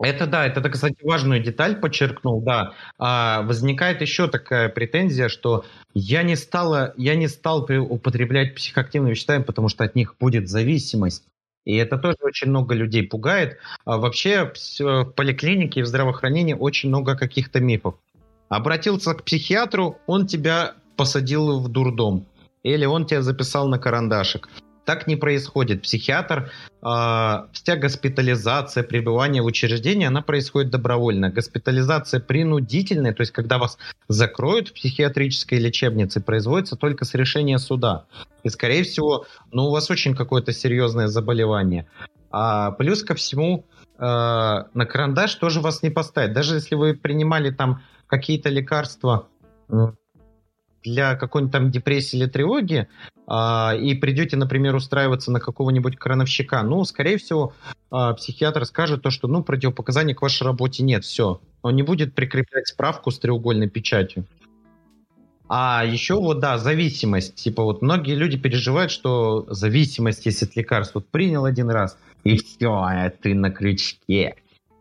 Это да, это, кстати, важную деталь подчеркнул, да. А, возникает еще такая претензия, что я не, стала, я не стал употреблять психоактивные вещества, потому что от них будет зависимость. И это тоже очень много людей пугает. А вообще в поликлинике и в здравоохранении очень много каких-то мифов. Обратился к психиатру, он тебя посадил в дурдом. Или он тебя записал на карандашик. Так не происходит. Психиатр, э, вся госпитализация, пребывание в учреждении, она происходит добровольно. Госпитализация принудительная, то есть когда вас закроют в психиатрической лечебнице, производится только с решения суда. И, скорее всего, ну, у вас очень какое-то серьезное заболевание. А плюс ко всему, э, на карандаш тоже вас не поставят. Даже если вы принимали там какие-то лекарства для какой-нибудь там депрессии или тревоги, а, и придете, например, устраиваться на какого-нибудь крановщика, ну, скорее всего, а, психиатр скажет то, что, ну, противопоказаний к вашей работе нет, все. Он не будет прикреплять справку с треугольной печатью. А еще вот, да, зависимость. Типа вот многие люди переживают, что зависимость есть от лекарств. Вот принял один раз, и все, а ты на крючке.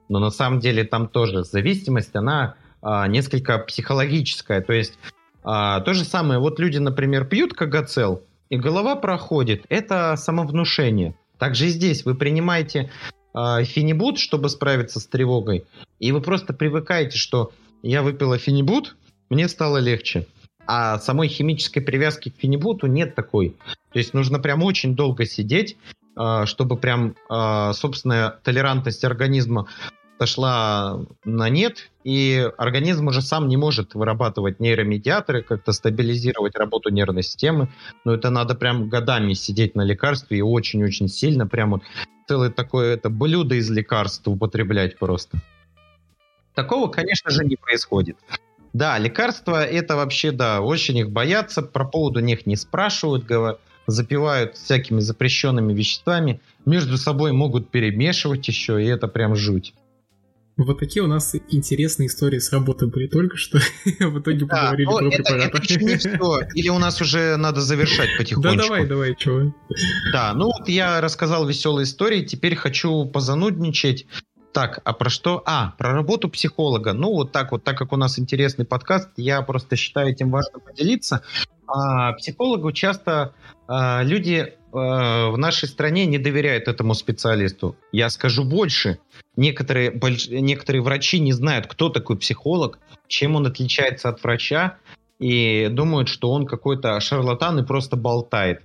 Но на самом деле там тоже зависимость, она а, несколько психологическая. То есть а, то же самое, вот люди, например, пьют кагацел, и голова проходит. Это самовнушение. Также и здесь вы принимаете э, фенибут, чтобы справиться с тревогой, и вы просто привыкаете, что я выпила фенибут, мне стало легче. А самой химической привязки к фенибуту нет такой. То есть нужно прям очень долго сидеть, э, чтобы прям э, собственная толерантность организма сошла на нет, и организм уже сам не может вырабатывать нейромедиаторы, как-то стабилизировать работу нервной системы. Но это надо прям годами сидеть на лекарстве и очень-очень сильно прям вот целое такое это блюдо из лекарств употреблять просто. Такого, конечно же, не происходит. Да, лекарства это вообще, да, очень их боятся, про поводу них не спрашивают, говорят, запивают всякими запрещенными веществами, между собой могут перемешивать еще, и это прям жуть. Вот такие у нас интересные истории с работы были только что. В итоге да, поговорили про это, препараты. Это еще не все. Или у нас уже надо завершать потихонечку? Да давай, давай, чего. Да, ну вот я рассказал веселые истории, теперь хочу позанудничать. Так, а про что? А, про работу психолога. Ну, вот так вот, так как у нас интересный подкаст, я просто считаю этим важно поделиться. А, психологу часто а, люди а, в нашей стране не доверяют этому специалисту. Я скажу больше. Некоторые, больш... некоторые врачи не знают, кто такой психолог, чем он отличается от врача, и думают, что он какой-то шарлатан и просто болтает.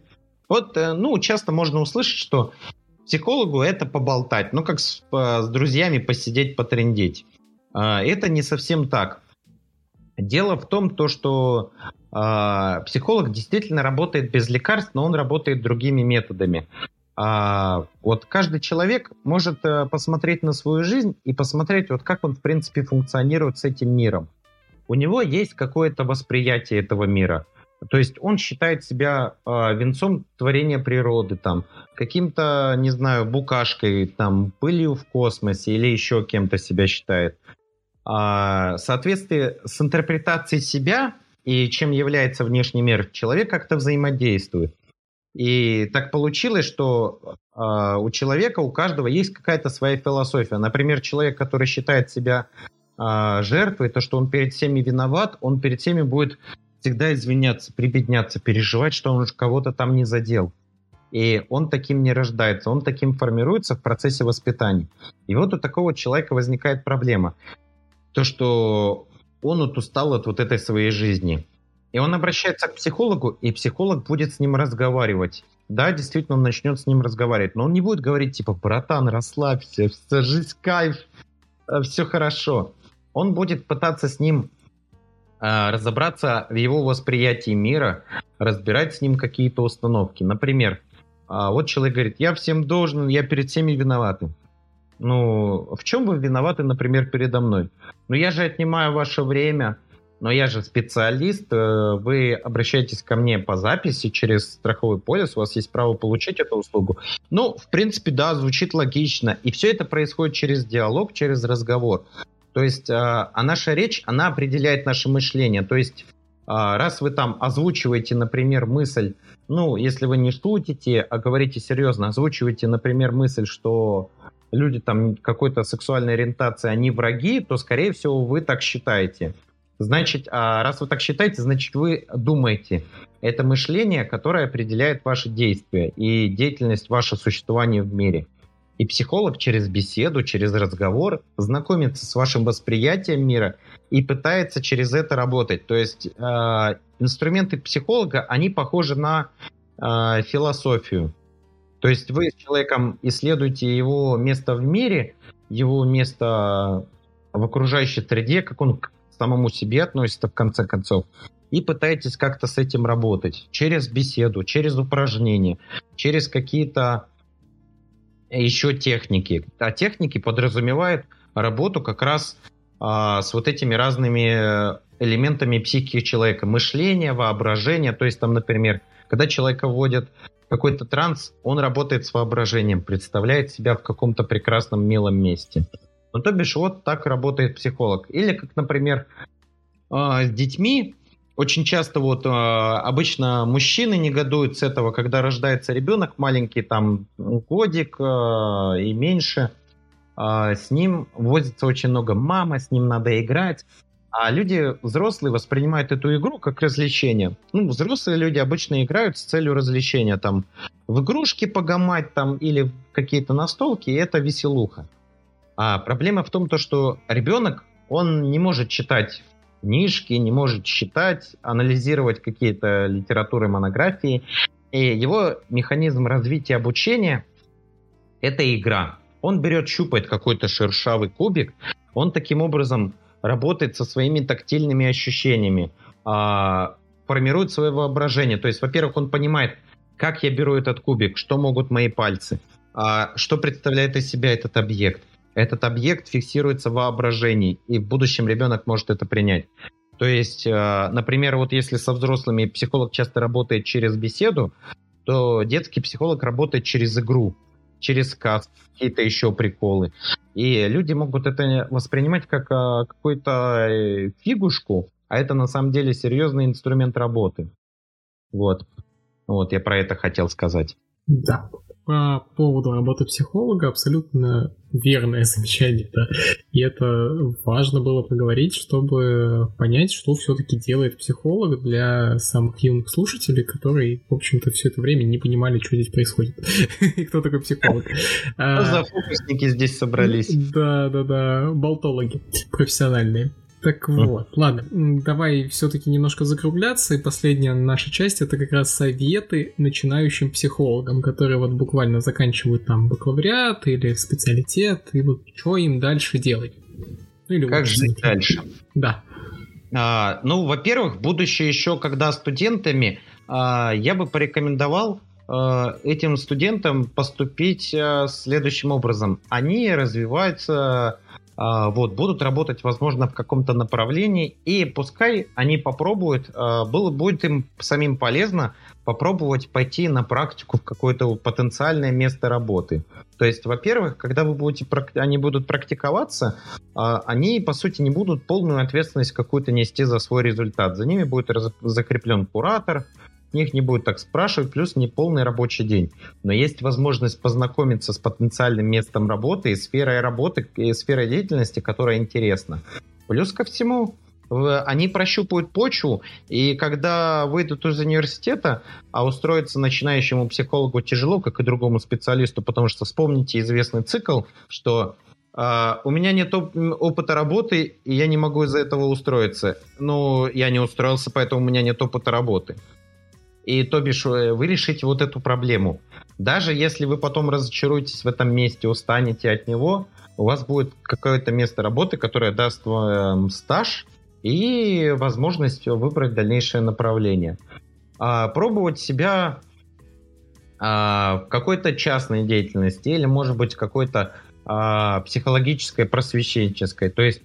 Вот, э, ну, часто можно услышать, что психологу это поболтать, ну, как с, с друзьями посидеть, потрендеть. А, это не совсем так. Дело в том, то, что психолог действительно работает без лекарств, но он работает другими методами. А, вот каждый человек может а, посмотреть на свою жизнь и посмотреть, вот как он, в принципе, функционирует с этим миром. У него есть какое-то восприятие этого мира. То есть он считает себя э, венцом творения природы, там, каким-то, не знаю, букашкой, там, пылью в космосе или еще кем-то себя считает. А, в соответствии с интерпретацией себя и чем является внешний мир, человек как-то взаимодействует. И так получилось, что э, у человека, у каждого есть какая-то своя философия. Например, человек, который считает себя э, жертвой, то, что он перед всеми виноват, он перед всеми будет всегда извиняться, прибедняться, переживать, что он кого-то там не задел. И он таким не рождается, он таким формируется в процессе воспитания. И вот у такого человека возникает проблема. То, что он вот устал от вот этой своей жизни. И он обращается к психологу, и психолог будет с ним разговаривать. Да, действительно, он начнет с ним разговаривать. Но он не будет говорить, типа, братан, расслабься, все, жизнь кайф, э, все хорошо. Он будет пытаться с ним э, разобраться в его восприятии мира, разбирать с ним какие-то установки. Например, э, вот человек говорит, я всем должен, я перед всеми виноватым. Ну, в чем вы виноваты, например, передо мной? Ну, я же отнимаю ваше время, но я же специалист, э, вы обращаетесь ко мне по записи через страховой полис, у вас есть право получить эту услугу. Ну, в принципе, да, звучит логично. И все это происходит через диалог, через разговор. То есть, а, а наша речь, она определяет наше мышление. То есть, а, раз вы там озвучиваете, например, мысль, ну, если вы не шутите, а говорите серьезно, озвучиваете, например, мысль, что люди там какой-то сексуальной ориентации, они враги, то, скорее всего, вы так считаете. Значит, а раз вы так считаете, значит, вы думаете. Это мышление, которое определяет ваши действия и деятельность, ваше существование в мире. И психолог через беседу, через разговор знакомится с вашим восприятием мира и пытается через это работать. То есть э, инструменты психолога, они похожи на э, философию. То есть вы с человеком исследуете его место в мире, его место в окружающей среде, как он к самому себе относится в конце концов, и пытаетесь как-то с этим работать через беседу, через упражнения, через какие-то еще техники. А техники подразумевают работу как раз а, с вот этими разными элементами психики человека, мышления, воображения. То есть там, например, когда человека вводят какой-то транс, он работает с воображением, представляет себя в каком-то прекрасном милом месте. Ну, то бишь, вот так работает психолог. Или, как, например, э, с детьми, очень часто вот э, обычно мужчины негодуют с этого, когда рождается ребенок маленький, там годик э, и меньше, с ним возится очень много мама, с ним надо играть. А люди взрослые воспринимают эту игру как развлечение. Ну, взрослые люди обычно играют с целью развлечения. Там в игрушки погамать там или какие-то настолки, и это веселуха. А проблема в том, то, что ребенок, он не может читать книжки, не может читать, анализировать какие-то литературы, монографии. И его механизм развития обучения – это игра. Он берет, щупает какой-то шершавый кубик, он таким образом работает со своими тактильными ощущениями, а, формирует свое воображение. То есть, во-первых, он понимает, как я беру этот кубик, что могут мои пальцы, а, что представляет из себя этот объект. Этот объект фиксируется в воображении, и в будущем ребенок может это принять. То есть, а, например, вот если со взрослыми психолог часто работает через беседу, то детский психолог работает через игру. Через сказ, какие-то еще приколы. И люди могут это воспринимать как а, какую-то э, фигушку, а это на самом деле серьезный инструмент работы. Вот. Вот, я про это хотел сказать. Да, по поводу работы психолога абсолютно верное замечание, да. И это важно было поговорить, чтобы понять, что все-таки делает психолог для самых юных слушателей, которые, в общем-то, все это время не понимали, что здесь происходит. И кто такой психолог. Что за фокусники здесь собрались? Да, да, да, болтологи профессиональные. Так вот, ладно, давай все-таки немножко закругляться, и последняя наша часть это как раз советы начинающим психологам, которые вот буквально заканчивают там бакалавриат или специалитет, и вот что им дальше делать. Ну, или как жить дальше? Да. А, ну, во-первых, будучи еще когда студентами, а, я бы порекомендовал а, этим студентам поступить а, следующим образом. Они развиваются вот, будут работать, возможно, в каком-то направлении, и пускай они попробуют, а, было, будет им самим полезно попробовать пойти на практику в какое-то потенциальное место работы. То есть, во-первых, когда вы будете, они будут практиковаться, а, они, по сути, не будут полную ответственность какую-то нести за свой результат. За ними будет закреплен куратор, них не будет так спрашивать, плюс не полный рабочий день. Но есть возможность познакомиться с потенциальным местом работы и сферой работы, и сферой деятельности, которая интересна. Плюс ко всему, они прощупают почву, и когда выйдут из университета, а устроиться начинающему психологу тяжело, как и другому специалисту, потому что вспомните известный цикл, что Uh, у меня нет оп- опыта работы, и я не могу из-за этого устроиться. Ну, я не устроился, поэтому у меня нет опыта работы. И то бишь э, вы решите вот эту проблему. Даже если вы потом разочаруетесь в этом месте, устанете от него, у вас будет какое-то место работы, которое даст вам стаж и возможность выбрать дальнейшее направление. А, пробовать себя а, в какой-то частной деятельности или, может быть, какой-то а, психологической, просвещенческой. То есть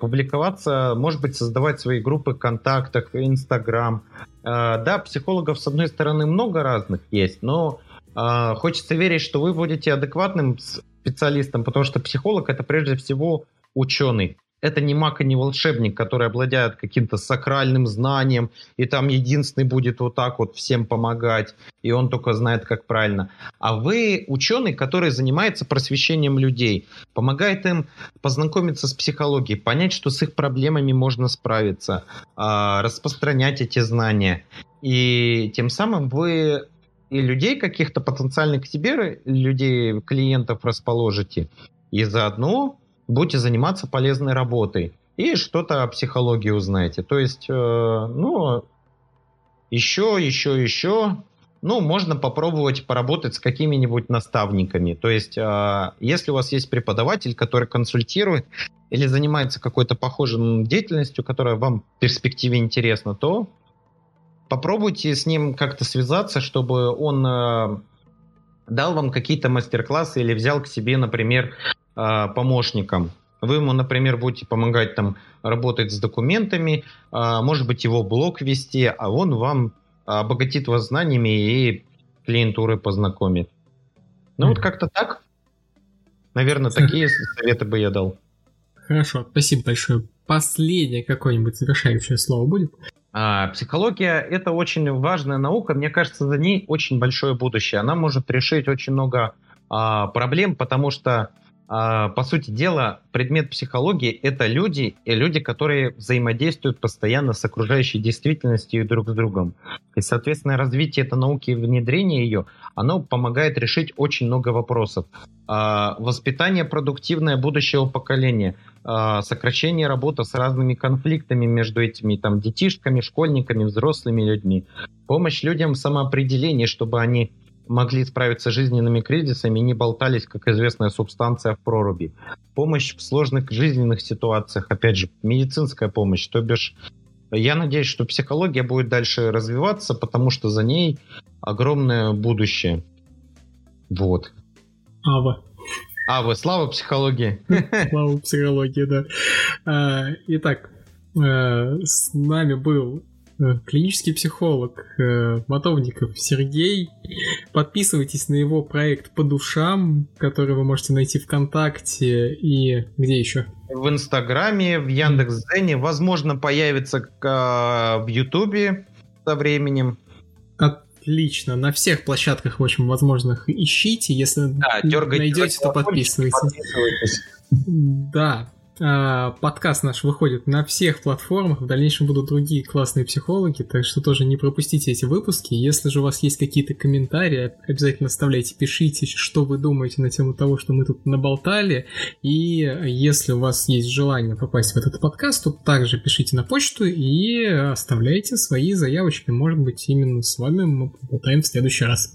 публиковаться, может быть, создавать свои группы в контактах, Инстаграм. А, да, психологов, с одной стороны, много разных есть, но а, хочется верить, что вы будете адекватным специалистом, потому что психолог это прежде всего ученый это не маг и не волшебник, который обладает каким-то сакральным знанием, и там единственный будет вот так вот всем помогать, и он только знает, как правильно. А вы ученый, который занимается просвещением людей, помогает им познакомиться с психологией, понять, что с их проблемами можно справиться, а, распространять эти знания. И тем самым вы и людей каких-то потенциальных к себе, людей, клиентов расположите, и заодно будете заниматься полезной работой и что-то о психологии узнаете. То есть, э, ну, еще, еще, еще, ну, можно попробовать поработать с какими-нибудь наставниками. То есть, э, если у вас есть преподаватель, который консультирует или занимается какой-то похожей деятельностью, которая вам в перспективе интересна, то попробуйте с ним как-то связаться, чтобы он э, дал вам какие-то мастер-классы или взял к себе, например, помощником. Вы ему, например, будете помогать там работать с документами, э, может быть, его блог вести, а он вам обогатит вас знаниями и клиентуры познакомит. Ну, вот как-то так. Наверное, такие советы бы я дал. Хорошо, спасибо большое. Последнее какое-нибудь завершающее слово будет? А, психология – это очень важная наука. Мне кажется, за ней очень большое будущее. Она может решить очень много а, проблем, потому что а, по сути дела, предмет психологии — это люди, и люди, которые взаимодействуют постоянно с окружающей действительностью и друг с другом. И, соответственно, развитие этой науки и внедрение ее, оно помогает решить очень много вопросов. А, воспитание продуктивное будущего поколения, а, сокращение работы с разными конфликтами между этими там, детишками, школьниками, взрослыми людьми, помощь людям в самоопределении, чтобы они могли справиться с жизненными кризисами и не болтались, как известная субстанция в проруби. Помощь в сложных жизненных ситуациях, опять же, медицинская помощь, то бишь я надеюсь, что психология будет дальше развиваться, потому что за ней огромное будущее. Вот. Ава. Ава, слава психологии. Слава психологии, да. А, итак, э, с нами был клинический психолог э, Мотовников Сергей. Подписывайтесь на его проект по душам, который вы можете найти ВКонтакте и где еще? В Инстаграме, в Яндекс.Дзене, возможно, появится в Ютубе со временем. Отлично. На всех площадках, в общем, возможных ищите. Если да, найдете, то подписывайтесь. подписывайтесь. Да, а, подкаст наш выходит на всех платформах, в дальнейшем будут другие классные психологи, так что тоже не пропустите эти выпуски. Если же у вас есть какие-то комментарии, обязательно оставляйте, пишите, что вы думаете на тему того, что мы тут наболтали. И если у вас есть желание попасть в этот подкаст, то также пишите на почту и оставляйте свои заявочки. Может быть, именно с вами мы поболтаем в следующий раз.